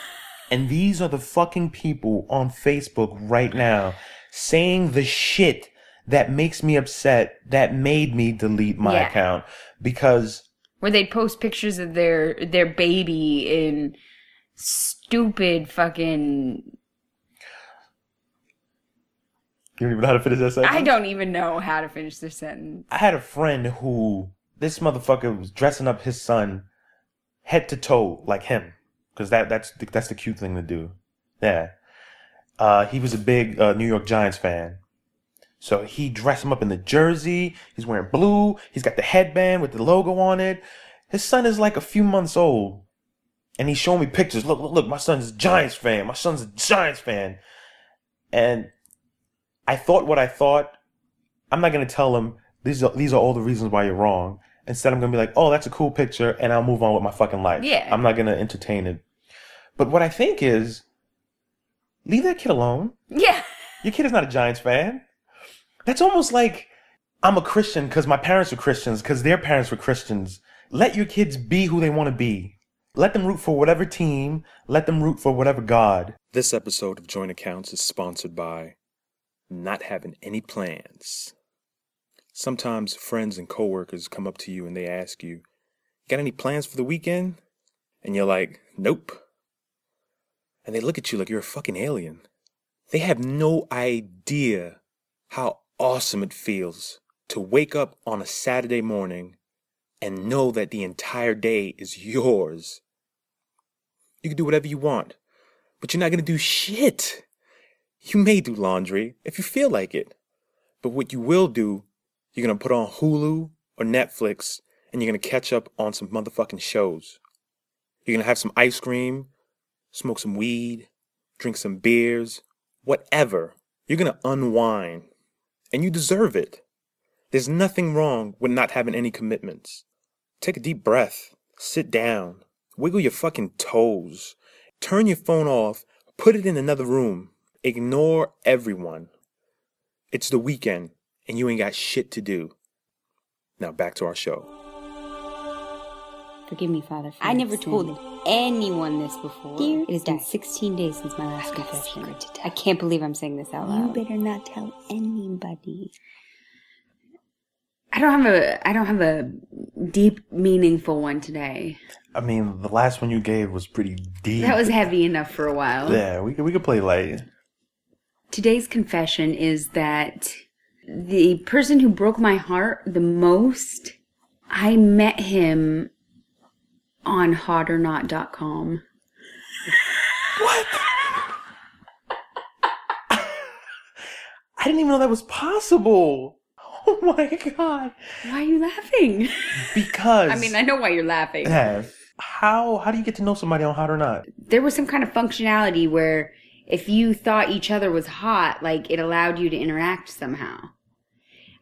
and these are the fucking people on Facebook right now saying the shit that makes me upset that made me delete my Yeah. account because where they'd post pictures of their their baby in stupid fucking you don't even know how to finish that sentence. I don't even know how to finish this sentence. I had a friend who this motherfucker was dressing up his son head to toe like him because that that's the, that's the cute thing to do. Yeah. Uh, he was a big uh, New York Giants fan. So he dressed him up in the jersey. He's wearing blue. He's got the headband with the logo on it. His son is like a few months old. And he's showing me pictures. Look, look, look, my son's a Giants fan. My son's a Giants fan. And I thought what I thought. I'm not going to tell them these are, these are all the reasons why you're wrong. Instead, I'm going to be like, oh, that's a cool picture. And I'll move on with my fucking life. Yeah. I'm not going to entertain it. But what I think is, leave that kid alone. Yeah. Your kid is not a Giants fan. That's almost like I'm a Christian because my parents were Christians, because their parents were Christians. Let your kids be who they want to be. Let them root for whatever team. Let them root for whatever God. This episode of Joint Accounts is sponsored by Not Having Any Plans. Sometimes friends and coworkers come up to you and they ask you, Got any plans for the weekend? And you're like, Nope. And they look at you like you're a fucking alien. They have no idea how awesome it feels to wake up on a Saturday morning and know that the entire day is yours. You can do whatever you want, but you're not going to do shit. You may do laundry if you feel like it, but what you will do, you're going to put on Hulu or Netflix and you're going to catch up on some motherfucking shows. You're going to have some ice cream, smoke some weed, drink some beers, whatever. You're going to unwind and you deserve it. There's nothing wrong with not having any commitments. Take a deep breath, sit down, wiggle your fucking toes, turn your phone off, put it in another room, ignore everyone. It's the weekend and you ain't got shit to do. Now back to our show. Forgive me, Father. I never told anyone this before. Dear it has been 16 days since my last confession. I can't believe I'm saying this out loud. You better not tell anybody. I don't have a I don't have a deep meaningful one today. I mean, the last one you gave was pretty deep. That was heavy enough for a while. Yeah, we could we could play light. Today's confession is that the person who broke my heart the most, I met him on hotornot.com. What? I didn't even know that was possible. Oh my god. Why are you laughing? Because I mean, I know why you're laughing. Yeah. How how do you get to know somebody on Hot or Not? There was some kind of functionality where if you thought each other was hot, like it allowed you to interact somehow.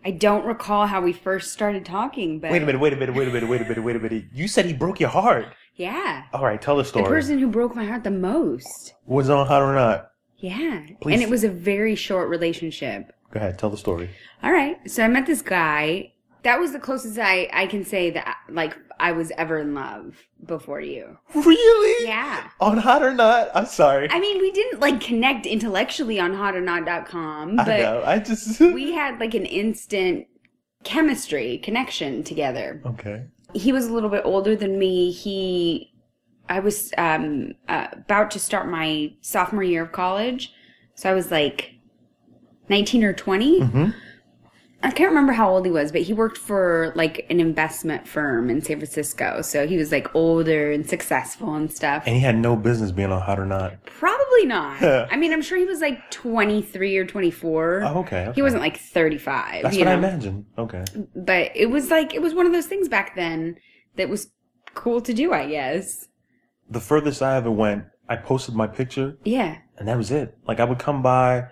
I don't recall how we first started talking, but Wait a minute, wait a minute, wait a minute, wait a minute, wait a minute. You said he broke your heart. Yeah. All right, tell the story. The person who broke my heart the most. was on Hot or Not. Yeah. Please. And it was a very short relationship. Go ahead, tell the story. All right. So I met this guy. That was the closest I, I can say that like I was ever in love before you. Really? Yeah. On Hot or Not? I'm sorry. I mean, we didn't like connect intellectually on hotornot.com, I but know. I just we had like an instant chemistry connection together. Okay. He was a little bit older than me. He, I was um, uh, about to start my sophomore year of college, so I was like nineteen or 20 Mhm. I can't remember how old he was, but he worked for like an investment firm in San Francisco, so he was like older and successful and stuff. And he had no business being on Hot or Not. Probably not. I mean, I'm sure he was like 23 or 24. Oh, okay, okay. He wasn't like 35. That's what I know? imagined. Okay. But it was like, it was one of those things back then that was cool to do, I guess. The furthest I ever went, I posted my picture Yeah. and that was it. Like I would come by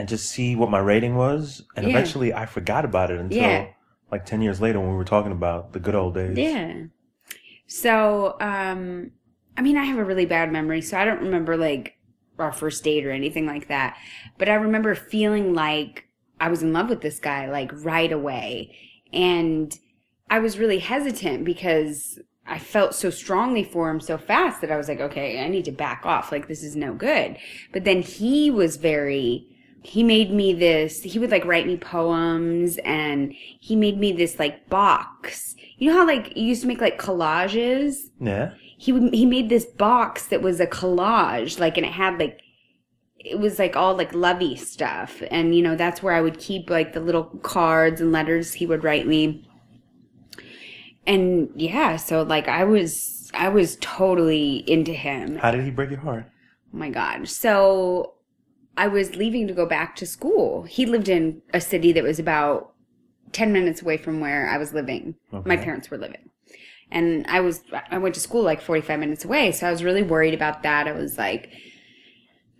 and just see what my rating was, and Yeah. eventually I forgot about it until Yeah. like ten years later when we were talking about the good old days. Yeah. So, um, I mean, I have a really bad memory, so I don't remember like our first date or anything like that. But I remember feeling like I was in love with this guy like right away. And I was really hesitant because I felt so strongly for him so fast that I was like, okay, I need to back off. Like, this is no good. But then he was very, he made me this, he would like write me poems and he made me this like box. You know how like you used to make like collages? Yeah. he would, he made this box that was a collage like and it had like it was like all like lovey stuff and you know that's where i would keep like the little cards and letters he would write me and yeah so like i was i was totally into him How did he break your heart? Oh my God. So I was leaving to go back to school. He lived in a city that was about 10 minutes away from where I was living. My parents were living. And I was, I went to school like 45 minutes away. So I was really worried about that. I was like,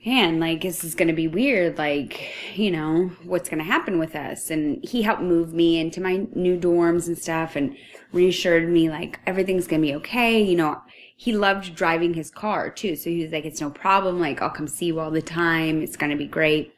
man, like, this is going to be weird. Like, you know, what's going to happen with us? And he helped move me into my new dorms and stuff and reassured me, like, everything's going to be okay. You know, he loved driving his car too. So he was like, it's no problem. Like, I'll come see you all the time. It's going to be great.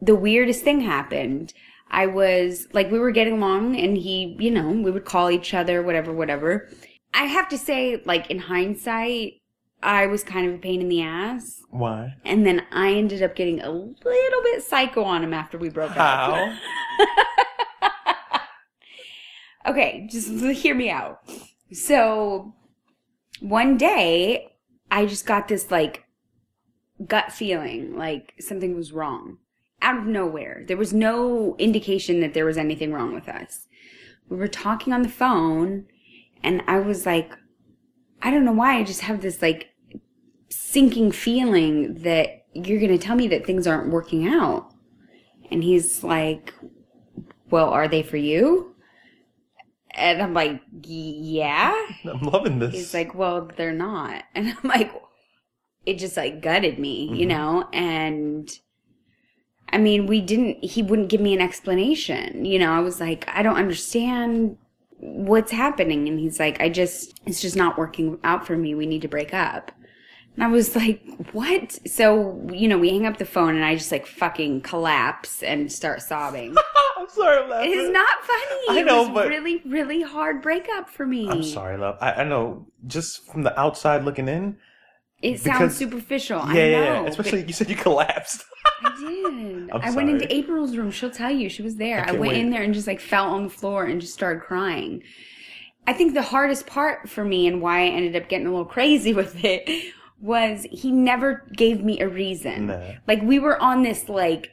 The weirdest thing happened. I was like, we were getting along and he, you know, we would call each other, whatever, whatever. I have to say, like, in hindsight, I was kind of a pain in the ass. Why? And then I ended up getting a little bit psycho on him after we broke up. How? Okay, just hear me out. So one day, I just got this like gut feeling like something was wrong out of nowhere. There was no indication that there was anything wrong with us. We were talking on the phone, and I was like, I don't know why, I just have this like sinking feeling that you're going to tell me that things aren't working out. And he's like, Well, are they for you? And I'm like, Yeah. I'm loving this. He's like, Well, they're not. And I'm like, It just like gutted me, you mm-hmm. know? And I mean, we didn't, he wouldn't give me an explanation. You know, I was like, I don't understand what's happening. And he's like, I just, it's just not working out for me. We need to break up. And I was like, what? So, you know, we hang up the phone and I just like fucking collapse and start sobbing. I'm sorry, I'm laughing. It is not funny. I it know, was but- really, really hard breakup for me. I'm sorry, love. I, I know. Just from the outside looking in. It sounds superficial. Yeah, I know. yeah. Especially you said you collapsed. I did. I'm I went into. April's room. She'll tell you. She was there. I can't went in there and just like fell on the floor and just started crying. I think the hardest part for me and why I ended up getting a little crazy with it was he never gave me a reason. Nah. Like we were on this like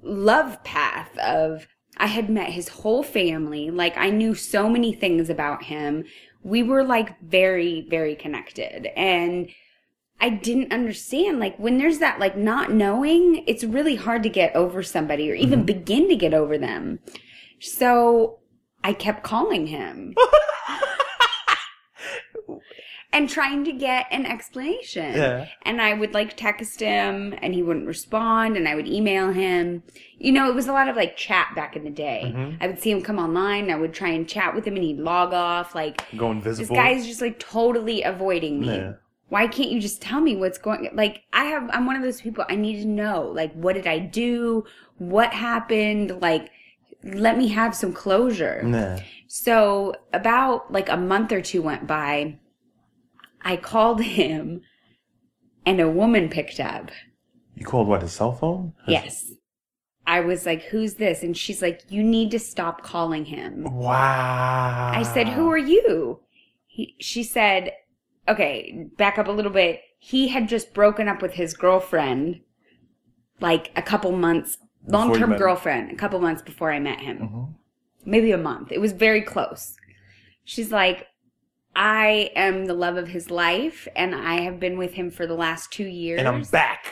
love path of I had met his whole family. Like I knew so many things about him. We were like very, very connected. And I didn't understand. Like when there's that like not knowing, it's really hard to get over somebody or even mm-hmm. begin to get over them. So I kept calling him. and trying to get an explanation. Yeah. And I would like text him and he wouldn't respond and I would email him. You know, it was a lot of like chat back in the day. Mm-hmm. I would see him come online, I would try and chat with him and he'd log off like Go this invisible. guy's just like totally avoiding me. Yeah. Why can't you just tell me what's going like I have I'm one of those people I need to know like what did I do? What happened? Like let me have some closure. So about like a month or two went by. I called him and a woman picked up. You called what, his cell phone? His- Yes. I was like, "Who's this?" And she's like, "You need to stop calling him." Wow. I said, "Who are you?" He, she said, "Okay, back up a little bit. He had just broken up with his girlfriend, like a couple months, long term girlfriend, a couple months before I met him. Mm-hmm. Maybe a month. It was very close." She's like, "I am the love of his life, and I have been with him for the last two years." And I'm back.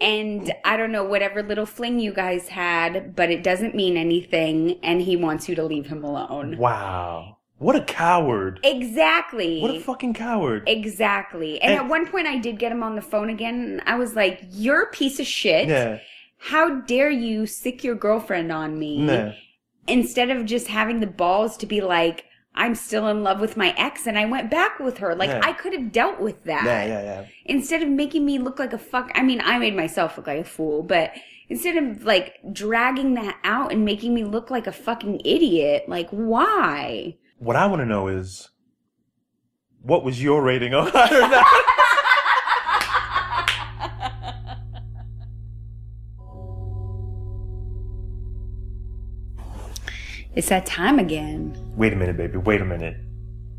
and I don't know whatever little fling you guys had, but it doesn't mean anything, and he wants you to leave him alone. Wow. What a coward. Exactly. What a fucking coward. Exactly. And, And- at one point, I did get him on the phone again. and I was like, "You're a piece of shit. Yeah. How dare you sick your girlfriend on me Nah. instead of just having the balls to be like." I'm still in love with my ex and I went back with her. Like Yeah. I could have dealt with that Yeah, yeah, yeah. instead of making me look like a fuck I mean I made myself look like a fool, but instead of like dragging that out and making me look like a fucking idiot, like why? What I want to know is, what was your rating on Not? It's that time again. Wait a minute, baby. Wait a minute.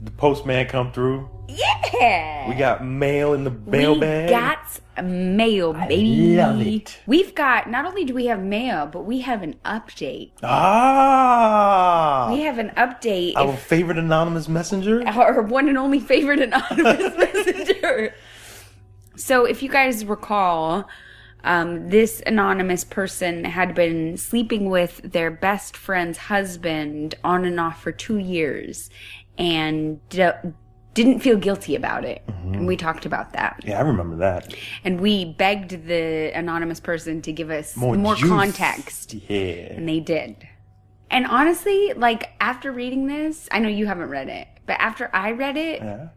The postman come through. Yeah. We got mail in the We mailbag. got mail, baby. I love it. We've got not only do we have mail, but we have an update. ah, We have an update. our if- favorite anonymous messenger. our one and only favorite anonymous messenger. So, if you guys recall, um, this anonymous person had been sleeping with their best friend's husband on and off for two years and d- didn't feel guilty about it. And we talked about that. Yeah, I remember that. And we begged the anonymous person to give us More more, context. Yeah. And they did. And honestly, like after reading this, I know you haven't read it, but after I read it, Yeah.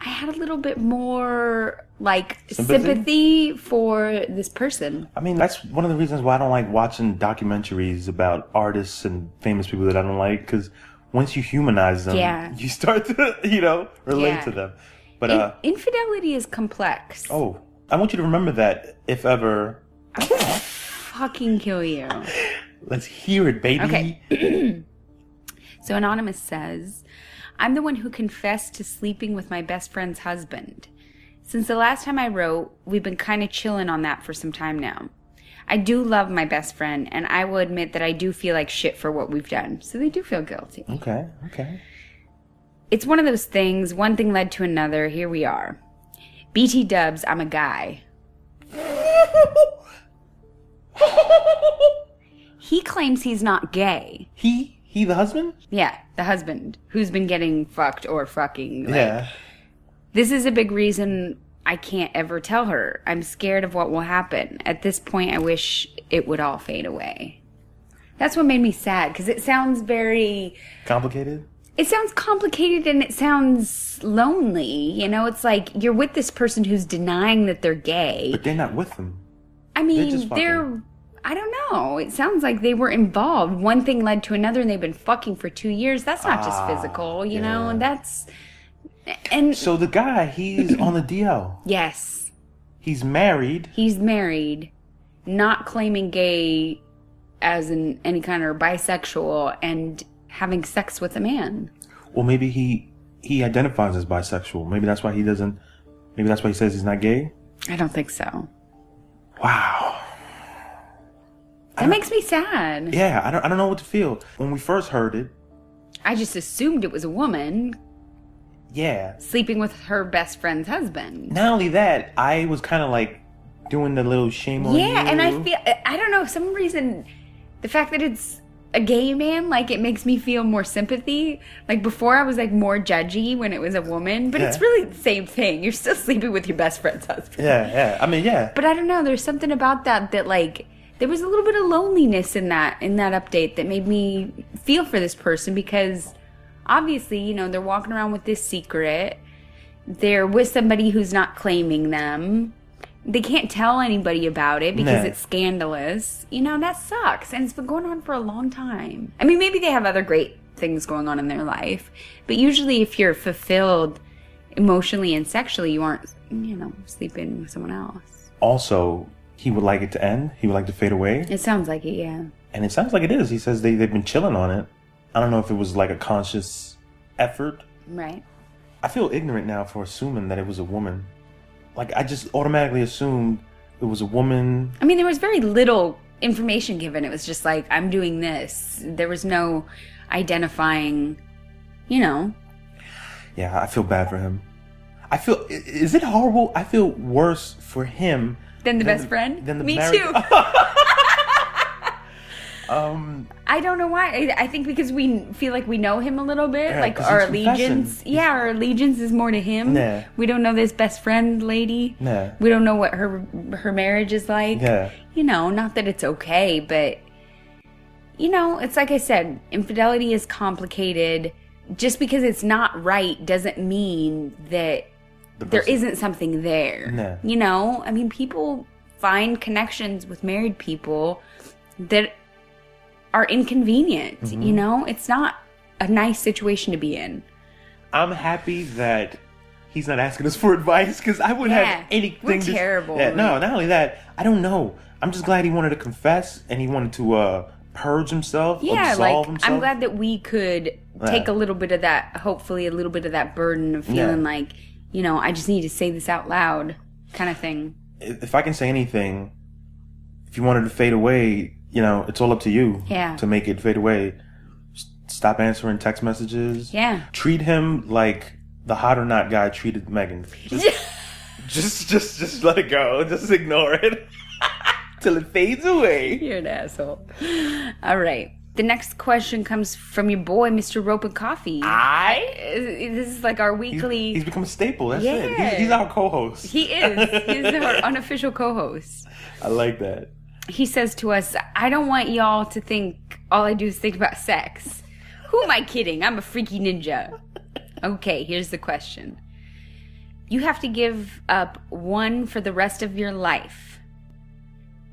I had a little bit more like Sympathy? sympathy, for this person. I mean, that's one of the reasons why I don't like watching documentaries about artists and famous people that I don't like because once you humanize them, Yeah. you start to, you know, relate Yeah. to them. But, In- uh, infidelity is complex. oh, I want you to remember that if ever, Fucking kill you. let's hear it, baby. Okay. So Anonymous says, I'm the one who confessed to sleeping with my best friend's husband. Since the last time I wrote, we've been kind of chilling on that for some time now. I do love my best friend, and I will admit that I do feel like shit for what we've done. So they do feel guilty. Okay, okay. It's one of those things, one thing led to another. Here we are. BT dubs, I'm a guy. He claims he's not gay. He he the husband? Yeah, the husband who's been getting fucked or fucking. like, yeah. This is a big reason I can't ever tell her. I'm scared of what will happen. At this point, I wish it would all fade away. That's what made me sad because it sounds very. Complicated? It sounds complicated and it sounds lonely. You know, it's like you're with this person who's denying that they're gay. But they're not with them. I mean, just they're. I don't know. It sounds like they were involved. One thing led to another, and they've been fucking for two years. That's not just ah, physical, you know. yeah. And that's and So the guy, he's on the DL. yes, He's married. he's married, not claiming gay as in any kind of bisexual, and having sex with a man. Well, maybe he he identifies as bisexual. Maybe that's why he doesn't. Maybe that's why he says he's not gay. I don't think so. Wow. That makes me sad. Yeah, I don't. I don't know what to feel. When we first heard it, I just assumed it was a woman yeah. sleeping with her best friend's husband. Not only that, I was kind of like doing the little shame on you. Yeah, and I feel I don't know some reason the fact that it's a gay man like it makes me feel more sympathy. Like before I was like more judgy when it was a woman, but it's really the same thing. You're still sleeping with your best friend's husband. Yeah, yeah. I mean, yeah. But I don't know, there's something about that that like there was a little bit of loneliness in that in that update that made me feel for this person because obviously, you know, they're walking around with this secret. They're with somebody who's not claiming them. They can't tell anybody about it because Nah. it's scandalous. You know, that sucks. And it's been going on for a long time. I mean, maybe they have other great things going on in their life, but usually if you're fulfilled emotionally and sexually, you aren't, you know, sleeping with someone else. Also, he would like it to end. He would like to fade away, It sounds like it, yeah. and it sounds like it is. He says they they've been chilling on it. I don't know if it was like a conscious effort. Right. I feel ignorant now for assuming that it was a woman. Like I just automatically assumed it was a woman. I mean, there was very little information given. It was just like, I'm doing this. There was no identifying, you know. Yeah, I feel bad for him. I feel, is it horrible? I feel worse for him Than the Than best the- friend? than the Me married- too. Um, I don't know why. I, I think because we feel like we know him a little bit. Yeah, like our allegiance. Yeah, our allegiance is more to him. Yeah. We don't know this best friend lady. Yeah. We don't know what her her marriage is like. Yeah. You know, not that it's okay, but you know, it's like I said, infidelity is complicated. Just because it's not right doesn't mean that the there isn't something there. No. You know, I mean, people find connections with married people that are inconvenient. Mm-hmm. You know, it's not a nice situation to be in. I'm happy that he's not asking us for advice because I wouldn't Yeah, have anything. we're to- terrible. Yeah, no, not only that, I don't know. I'm just glad he wanted to confess and he wanted to uh, purge himself, Yeah, absolve like himself. I'm glad that we could take a little bit of that, hopefully, a little bit of that burden of feeling Yeah. like, you know, I just need to say this out loud, kind of thing. If I can say anything, if you wanted to fade away, you know, it's all up to you. Yeah. To make it fade away, stop answering text messages. Yeah. Treat him like the hot or not guy treated Megan. Just, just, just, just let it go. Just ignore it till it fades away. You're an asshole. All right. The next question comes from your boy, Mr. Rope and Coffee. I. This is like our weekly. he's become a staple. That's it. Yeah. He's, he's our co-host. He is. He's our unofficial co-host. I like that. He says to us, "I don't want y'all to think all I do is think about sex. Who am I kidding? I'm a freaky ninja." Okay, here's the question. You have to give up one for the rest of your life.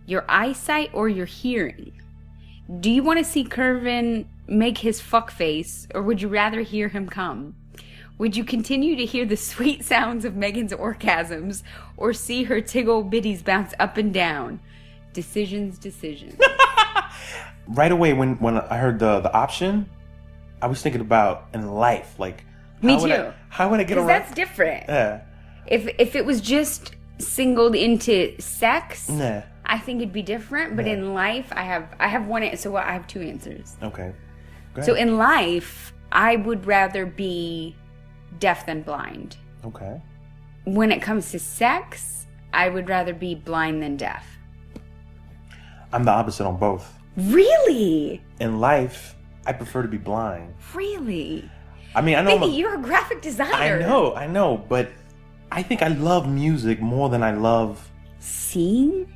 Your eyesight or your hearing? Do you want to see Curvin make his fuck face, or would you rather hear him come? Would you continue to hear the sweet sounds of Megan's orgasms, or see her tiggle bitties bounce up and down? Decisions, decisions. Right away, when when I heard the the option, I was thinking about in life, like Me how would I- too. how would I get Because around? that's different. Yeah. If if it was just singled into sex, Nah. I think it'd be different. But Yeah. in life, I have I have one. So I have two answers. Okay. So in life, I would rather be deaf than blind. okay. When it comes to sex, I would rather be blind than deaf. I'm the opposite on both. Really? In life, I prefer to be blind. Really? I mean, I know. Baby, a- you're a graphic designer. I know, I know, but I think I love music more than I love. Seeing?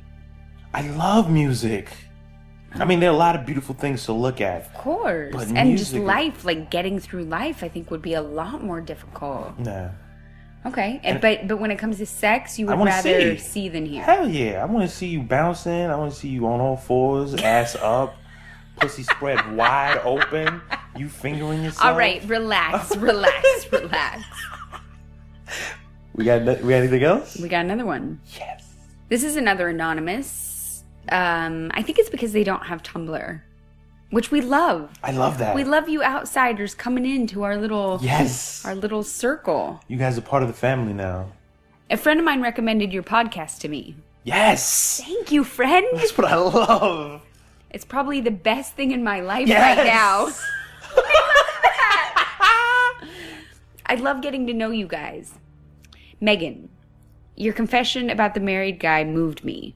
I love music. I mean, there are a lot of beautiful things to look at. Of course. But and just life, like getting through life, I think would be a lot more difficult. Nah. Okay. And, but but when it comes to sex, you would rather see. see than hear. Hell yeah. I want to see you bouncing. I want to see you on all fours, ass up, pussy spread wide open, you fingering yourself. All right, relax, relax, relax. We got, we got anything else? We got another one. Yes. This is another anonymous. Um, I think it's because they don't have Tumblr, which we love. I love that. We love you outsiders coming into our little Yes. our little circle. You guys are part of the family now. A friend of mine recommended your podcast to me. Yes. Thank you, friend. That's what I love. It's probably the best thing in my life Yes. right now. I love getting to know you guys. Megan, your confession about the married guy moved me.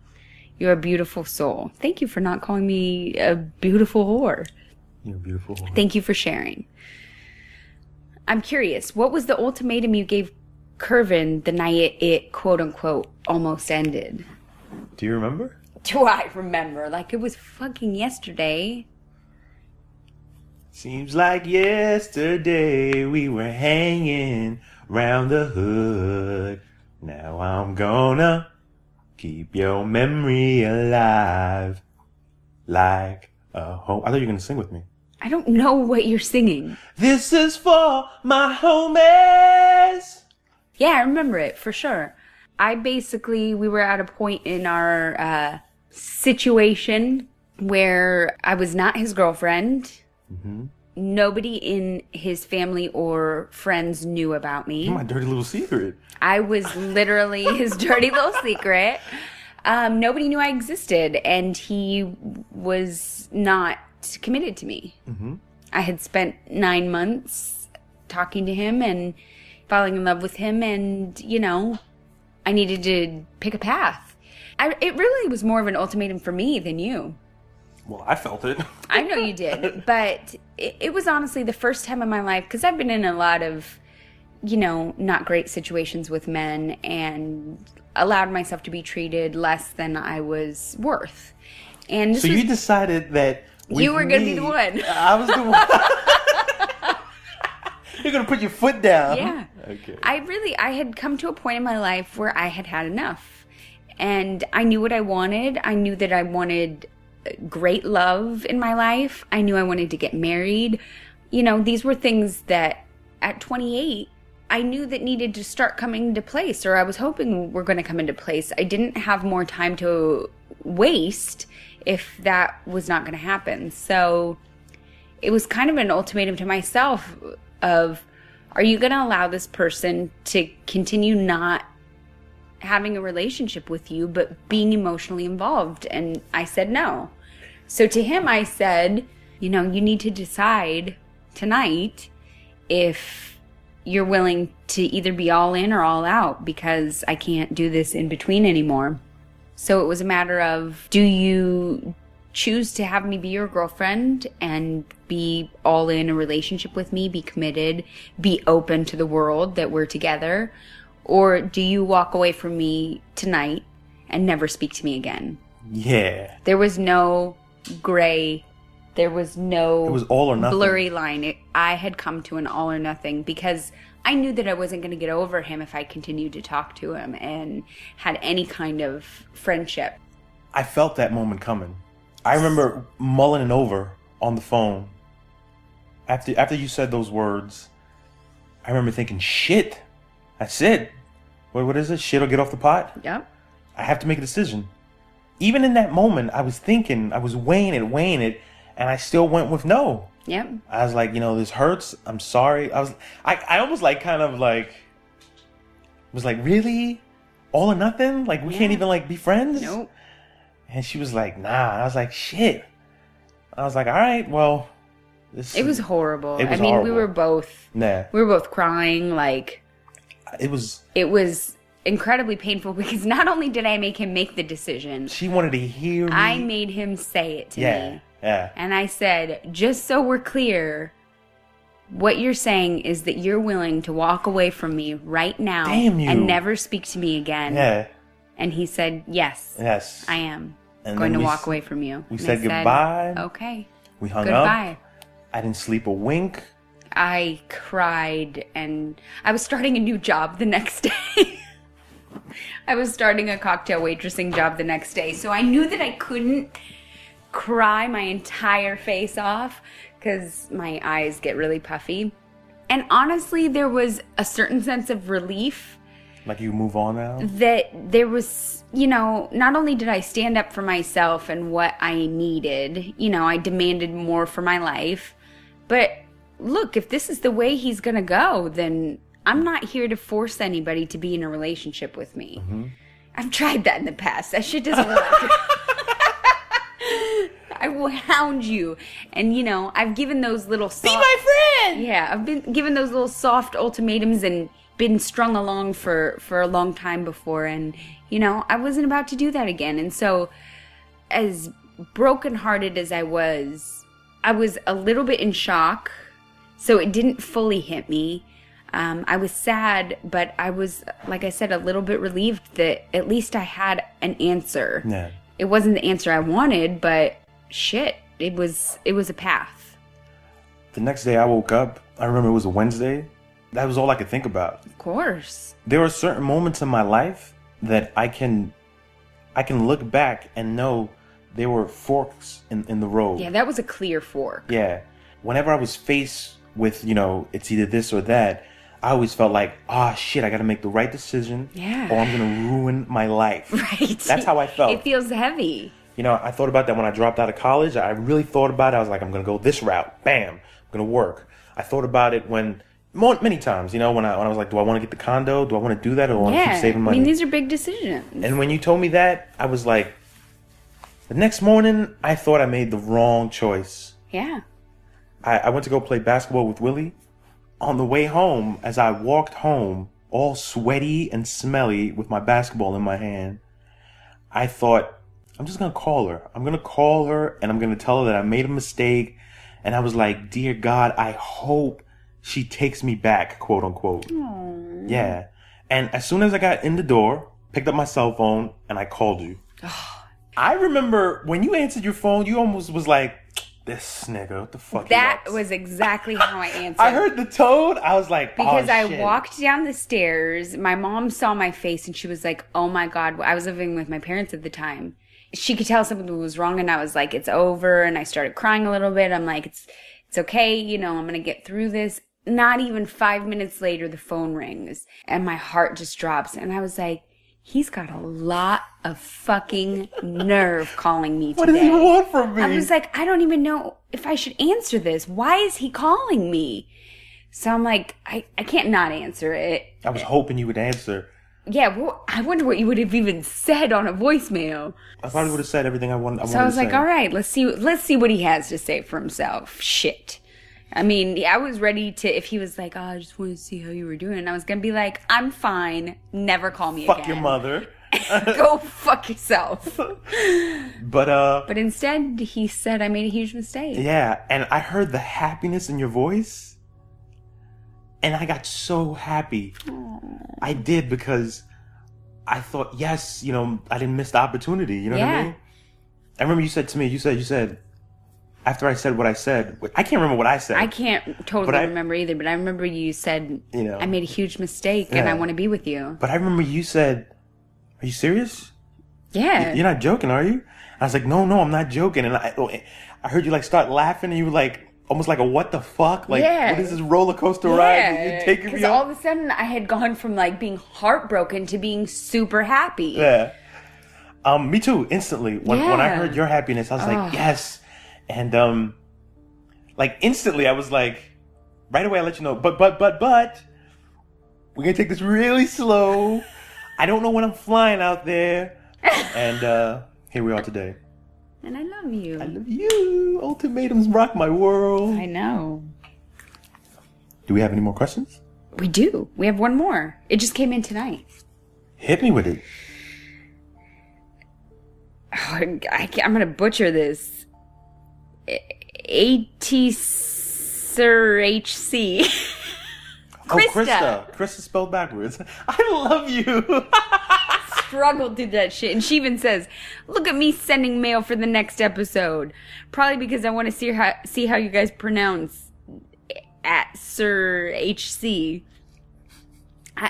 You're a beautiful soul. Thank you for not calling me a beautiful whore. You're beautiful. whore. Thank you for sharing. I'm curious, what was the ultimatum you gave Curvin the night it, it quote unquote almost ended? Do you remember? Do I remember? Like it was fucking yesterday. Seems like yesterday we were hanging round the hood. Now I'm gonna keep your memory alive like a home. I thought you were gonna sing with me. I don't know what you're singing. This is for my homies. Yeah, I remember it for sure. I basically, we were at a point in our uh, situation where I was not his girlfriend. Nobody in his family or friends knew about me. My dirty little secret. I was literally his dirty little secret. Um, nobody knew I existed, and he was not committed to me. I had spent nine months talking to him and falling in love with him, and you know, I needed to pick a path. I, it really was more of an ultimatum for me than you. Well, I felt it. I know you did, but it, it was honestly the first time in my life because I've been in a lot of, you know, not great situations with men and allowed myself to be treated less than I was worth. And So was, you decided that You were gonna be the one. I was the one. You're gonna put your foot down. yeah. Okay. I really I had come to a point in my life where I had had enough. And I knew what I wanted. I knew that I wanted great love in my life. I knew I wanted to get married. You know, these were things that at 28 I knew that needed to start coming into place or I was hoping were going to come into place. I didn't have more time to waste if that was not going to happen. So it was kind of an ultimatum to myself of are you going to allow this person to continue not having a relationship with you but being emotionally involved and I said no. So to him I said, you know, you need to decide tonight if you're willing to either be all in or all out because I can't do this in between anymore. So it was a matter of do you choose to have me be your girlfriend and be all in a relationship with me, be committed, be open to the world that we're together? Or do you walk away from me tonight and never speak to me again? Yeah. There was no gray, there was no It was all or nothing. blurry line. It, I had come to an all or nothing because I knew that I wasn't going to get over him if I continued to talk to him and had any kind of friendship. I felt that moment coming. I remember mulling it over on the phone. After after you said those words, I remember thinking, "Shit, that's it. What what is it? Shit'll get off the pot. Yep. I have to make a decision." Even in that moment, I was thinking, I was weighing it, weighing it, and I still went with no. Yep. I was like, you know, this hurts. I'm sorry. I was, I, I almost like kind of like was like, really? All or nothing? Like, we can't even like be friends? Nope. And she was like, nah. I was like, shit. I was like, all right, well, this It was horrible. It was I mean, we were both nah. we were both crying like It was. it was incredibly painful because not only did I make him make the decision, She wanted to hear me. I made him say it to yeah, me. yeah. And I said, just so we're clear, what you're saying is that you're willing to walk away from me right now and never speak to me again. Yeah. And he said, yes, Yes. I am And going to we walk away from you. we And said I goodbye. Okay. we hung Goodbye. up. I didn't sleep a wink. I cried and I was starting a new job the next day. I was starting a cocktail waitressing job the next day. So I knew that I couldn't cry my entire face off because my eyes get really puffy. And honestly, there was a certain sense of relief Like you move on now. that there was, you know, not only did I stand up for myself and what I needed, you know, I demanded more for my life, but look, if this is the way he's gonna go, then I'm not here to force anybody to be in a relationship with me. Mm-hmm. I've tried that in the past. That shit doesn't work. I will hound you, and you know I've given those little soft, be my friend. Yeah, I've been given those little soft ultimatums and been strung along for for a long time before, and you know I wasn't about to do that again. And so, as brokenhearted as I was, I was a little bit in shock, so it didn't fully hit me. Um, I was sad, but I was, like I said, a little bit relieved that at least I had an answer Yeah. it wasn't the answer I wanted, but shit, it was it was a path. The next day I woke up. I remember it was a Wednesday. That was all I could think about. Of course. There are certain moments in my life that I can, I can look back and know there were forks in, in the road. Yeah, that was a clear fork. Yeah. Whenever I was faced with, you know, it's either this or that, I always felt like, ah, shit, I got to make the right decision, Yeah. or I'm gonna ruin my life. Right. That's how I felt. It feels heavy. You know, I thought about that when I dropped out of college. I really thought about it. I was like, I'm gonna go this route. Bam, I'm gonna work. I thought about it when many times. You know, when I when I was like, do I want to get the condo? Do I want to do that, or do i want to Yeah. keep saving money I mean, these are big decisions. And when you told me that, I was like, the next morning, I thought I made the wrong choice. yeah. I, I went to go play basketball with Willie. On the way home, as I walked home, all sweaty and smelly with my basketball in my hand, I thought, I'm just gonna call her. I'm gonna call her and I'm gonna tell her that I made a mistake. And I was like, Dear God, I hope she takes me back, quote unquote. Aww. Yeah. And as soon as I got in the door, picked up my cell phone, and I called you. I remember when you answered your phone, you almost was like, this nigga, what the fuck? That wants?" was exactly how I answered. I heard the tone. I was like, oh, because oh, I shit. walked down the stairs. My mom saw my face and she was like, "Oh my god!" I was living with my parents at the time. She could tell something was wrong, and I was like, "It's over." And I started crying a little bit. I'm like, "It's it's okay, you know. I'm gonna get through this." Not even five minutes later, the phone rings, and my heart just drops. And I was like, "He's got a lot of fucking nerve calling me What today." does he want from me? I was like, I don't even know if I should answer this. Why is he calling me? So I'm like, I, I can't not answer it. I was hoping you would answer. Yeah, well, I wonder what you would have even said on a voicemail. I probably would have said everything I wanted. I So I was like, all right, let's see, let's see what he has to say for himself. Shit. I mean, I was ready to. If he was like, "Oh, I just want to see how you were doing," I was gonna be like, "I'm fine. Never call me Fuck again. your mother. Go fuck yourself." But uh, But instead, he said, "I made a huge mistake." yeah, and I heard the happiness in your voice, and I got so happy. I did because I thought, yes, you know, I didn't miss the opportunity. You know what I mean? I remember you said to me, you said, you said, after I said what I said, I can't remember what I said. I can't totally I- remember either, but I remember you said, You know. I made a huge mistake and I want to be with you. But I remember you said, "Are you serious? Yeah. You're not joking, are you?" I was like, "No, no, I'm not joking." And I, oh, I heard you like start laughing, and you were like, almost like a "What the fuck?" Like, Yeah. what is this roller coaster ride that you're taking Because all of a sudden I had gone from like being heartbroken to being super happy. Yeah. Um, me too. Instantly, when when I heard your happiness, I was like, "Yes," and um, like instantly, I was like, right away, I let you know. But but but but, We're gonna take this really slow. I don't know when I'm flying out there. And uh here we are today. And I love you. I love you. Ultimatums rock my world. I know. Do we have any more questions? We do. We have one more. It just came in tonight. Hit me with it. Oh, I, am gonna butcher this. A T Sir H C. Oh, Christa. Christa spelled backwards. I love you. Struggled through that shit, and she even says, "Look at me sending mail for the next episode." Probably because I want to see how see how you guys pronounce at Sir H C.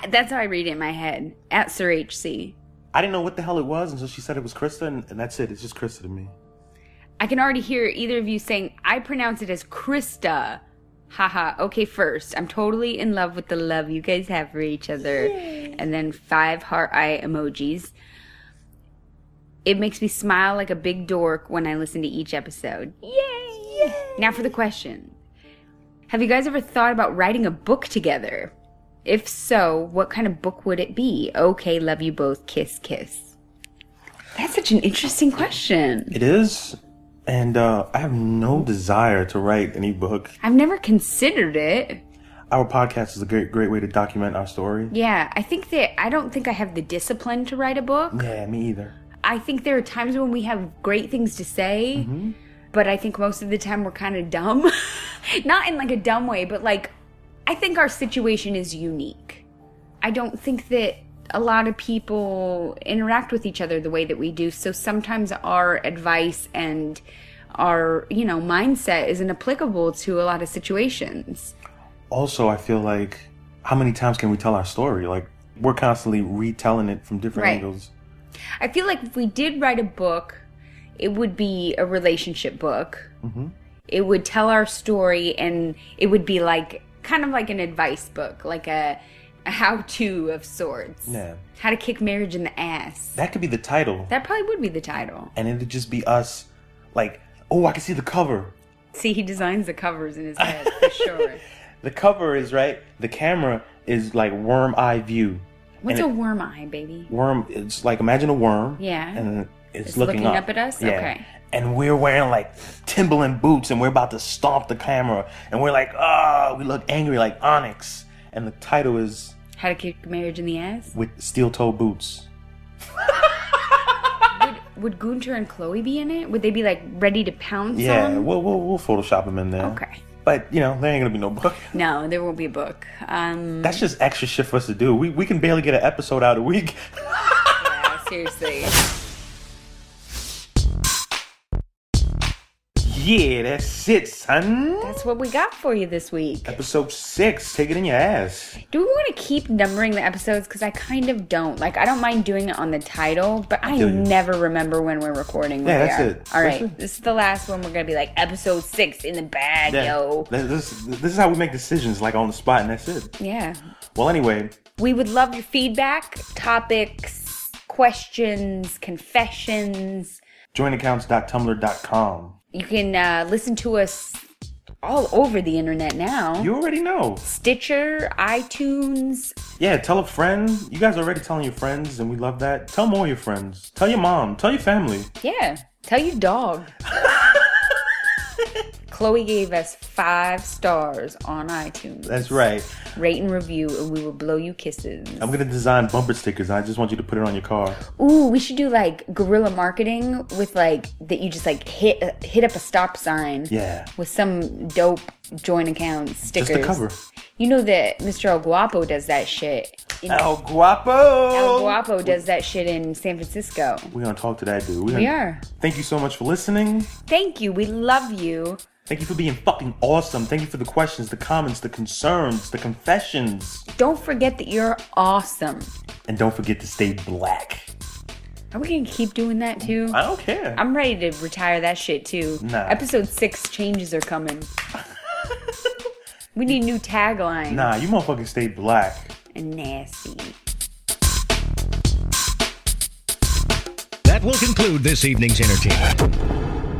That's how I read it in my head. At Sir H C. I didn't know what the hell it was until she said it was Christa, and, and that's it. It's just Christa to me. I can already hear either of you saying, I pronounce it as Christa. Haha, okay, first, I'm totally in love with the love you guys have for each other. And then five heart eye emojis. It makes me smile like a big dork when I listen to each episode. Yay! Now for the question Have you guys ever thought about writing a book together? If so, what kind of book would it be? Okay, love you both. Kiss, kiss. That's such an interesting question. It is. And uh, I have no desire to write any book. I've never considered it. Our podcast is a great, great way to document our story. Yeah, I think that I don't think I have the discipline to write a book. Yeah, me either. I think there are times when we have great things to say, Mm-hmm. but I think most of the time we're kind of dumb. Not in like a dumb way, but like I think our situation is unique. I don't think that a lot of people interact with each other the way that we do. So sometimes our advice and our, you know, mindset isn't applicable to a lot of situations. Also, I feel like how many times can we tell our story? Like we're constantly retelling it from different Right. angles. I feel like if we did write a book, it would be a relationship book. Mm-hmm. It would tell our story, and it would be like kind of like an advice book, like a, a how-to of sorts. Yeah. How to kick marriage in the ass. That could be the title. That probably would be the title. and it'd just be us like, oh, I can see the cover. See, he designs the covers in his head for sure. The cover is right. The camera is like worm eye view. What's And a it- worm eye, baby? worm? It's like imagine a worm. Yeah. And it's, It's looking, looking up. up at us? Yeah. Okay. And we're wearing like Timberland boots, and we're about to stomp the camera, and we're like, ah, we look angry like Onyx. And the title is How to kick marriage in the ass? with steel toe boots. Would, would Gunter and Chloe be in it? Would they be like ready to pounce Yeah, on? we'll, we'll we'll Photoshop them in there. Okay. But you know, there ain't gonna be no book. No, there won't be a book. Um, That's just extra shit for us to do. We we can barely get an episode out a week. yeah, seriously. yeah, that's it, son. That's what we got for you this week. Episode six. Take it in your ass. Do we want to keep numbering the episodes? Because I kind of don't. Like, I don't mind doing it on the title, but I never remember when we're recording. Yeah, that's are. it. All right, it. this is the last one. We're gonna be like episode six in the bag, yo. This, this is how we make decisions, like on the spot, and that's it. Yeah. Well, anyway, We would love your feedback, topics, questions, confessions. jointaccounts.tumblr.com. You can uh, listen to us all over the internet now. You already know. Stitcher, iTunes. Yeah, tell a friend. You guys are already telling your friends, and we love that. Tell more your friends. Tell your mom. Tell your family. Yeah. Tell your dog. Chloe gave us five stars on iTunes. That's right. Rate and review, and we will blow you kisses. I'm gonna design bumper stickers. I just want you to put it on your car. Ooh, we should do like guerrilla marketing with like that. You just like hit uh, hit up a stop sign. Yeah. With some dope joint account stickers. Just the cover. You know that Mr. El Guapo does that shit. In, El Guapo. El Guapo does that shit in San Francisco. We're gonna talk to that dude. We're We gonna- are. Thank you so much for listening. Thank you. We love you. Thank you for being fucking awesome. Thank you for the questions, the comments, the concerns, the confessions. Don't forget that you're awesome. And don't forget to stay black. Are we gonna keep doing that too? I don't care. I'm ready to retire that shit too. Nah. Episode six changes are coming. we need new tagline. Nah, you motherfucking stay black. And nasty. That will conclude this evening's entertainment.